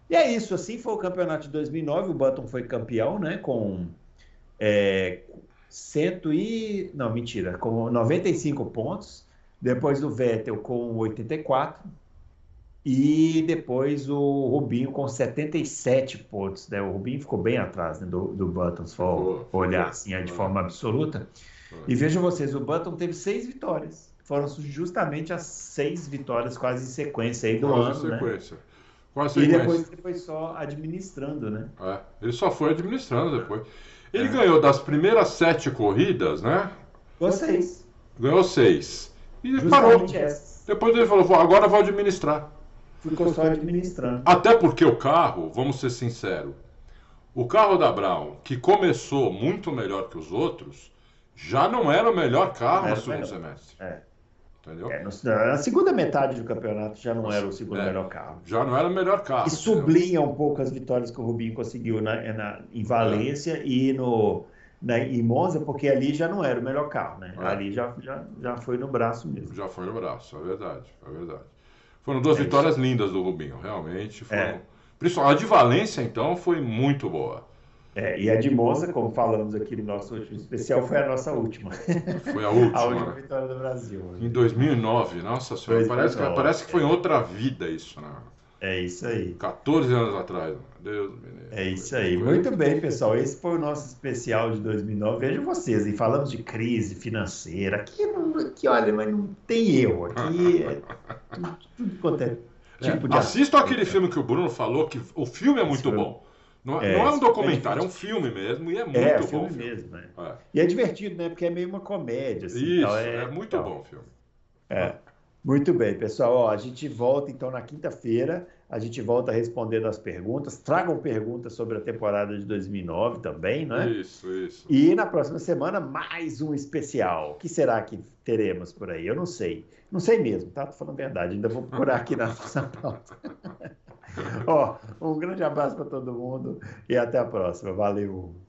E é isso, assim foi o campeonato de 2009. O Button foi campeão, né? Com é, cento e. Não, mentira, com 95 pontos. Depois o Vettel com 84. E depois o Rubinho com 77 pontos. Né? O Rubinho ficou bem atrás né, do, do Button, se for olhar assim, de forma absoluta. E vejam vocês, o Button teve seis vitórias. Foram justamente as seis vitórias quase em sequência aí do quase ano. Sequência. Né? Quase e depois ele foi só administrando, né? É, ele só foi administrando depois. Ele é. ganhou das primeiras sete corridas, né? Ganhou seis. Ganhou seis. E Justamente parou. Essas. Depois ele falou, agora vou administrar. Ficou só administrando. Até porque o carro, vamos ser sinceros, o carro da Brown, que começou muito melhor que os outros, já não era o melhor carro no segundo semestre. É. Entendeu? É, na segunda metade do campeonato já não era o segundo é, melhor carro. Já não era o melhor carro. E sublinha um pouco as vitórias que o Rubinho conseguiu na, na em Valência é. e no, na, em Monza, porque ali já não era o melhor carro, né? É. Ali já, já, já foi no braço mesmo. Já foi no braço, é verdade, é verdade. Foram duas é vitórias lindas do Rubinho, realmente. Foram... É. Principalmente a de Valência, então, foi muito boa. É, e a de Monza, como falamos aqui no nosso último especial, foi a nossa última. Foi a última. a última vitória do Brasil. Em 2009, nossa senhora, 2009, parece, que, parece que foi em outra vida isso, né? É isso aí. 14 anos atrás. Deus me É isso aí. Muito bem, pessoal. Esse foi o nosso especial de 2009. Vejam vocês, e falamos de crise financeira. Aqui, não, aqui olha, mas não tem erro. Aqui é tudo, tudo quanto é tipo é, de. Assistam aquele filme que o Bruno falou, que o filme é muito bom. Não, é, não é um documentário, é, é, um filme mesmo e é muito é, bom. Filme filme. mesmo, né? É. E é divertido, né? Porque é meio uma comédia. Assim, Isso, então é, é, muito então, bom o filme. É. Muito bem, pessoal. Ó, a gente volta então na quinta-feira. A gente volta respondendo as perguntas. Tragam perguntas sobre a temporada de 2009 também, né? Isso, isso. E na próxima semana, mais um especial. O que será que teremos por aí? Eu não sei. Não sei mesmo, tá? Tô falando a verdade. Ainda vou procurar aqui na nossa pauta. Ó, um grande abraço para todo mundo e até a próxima. Valeu!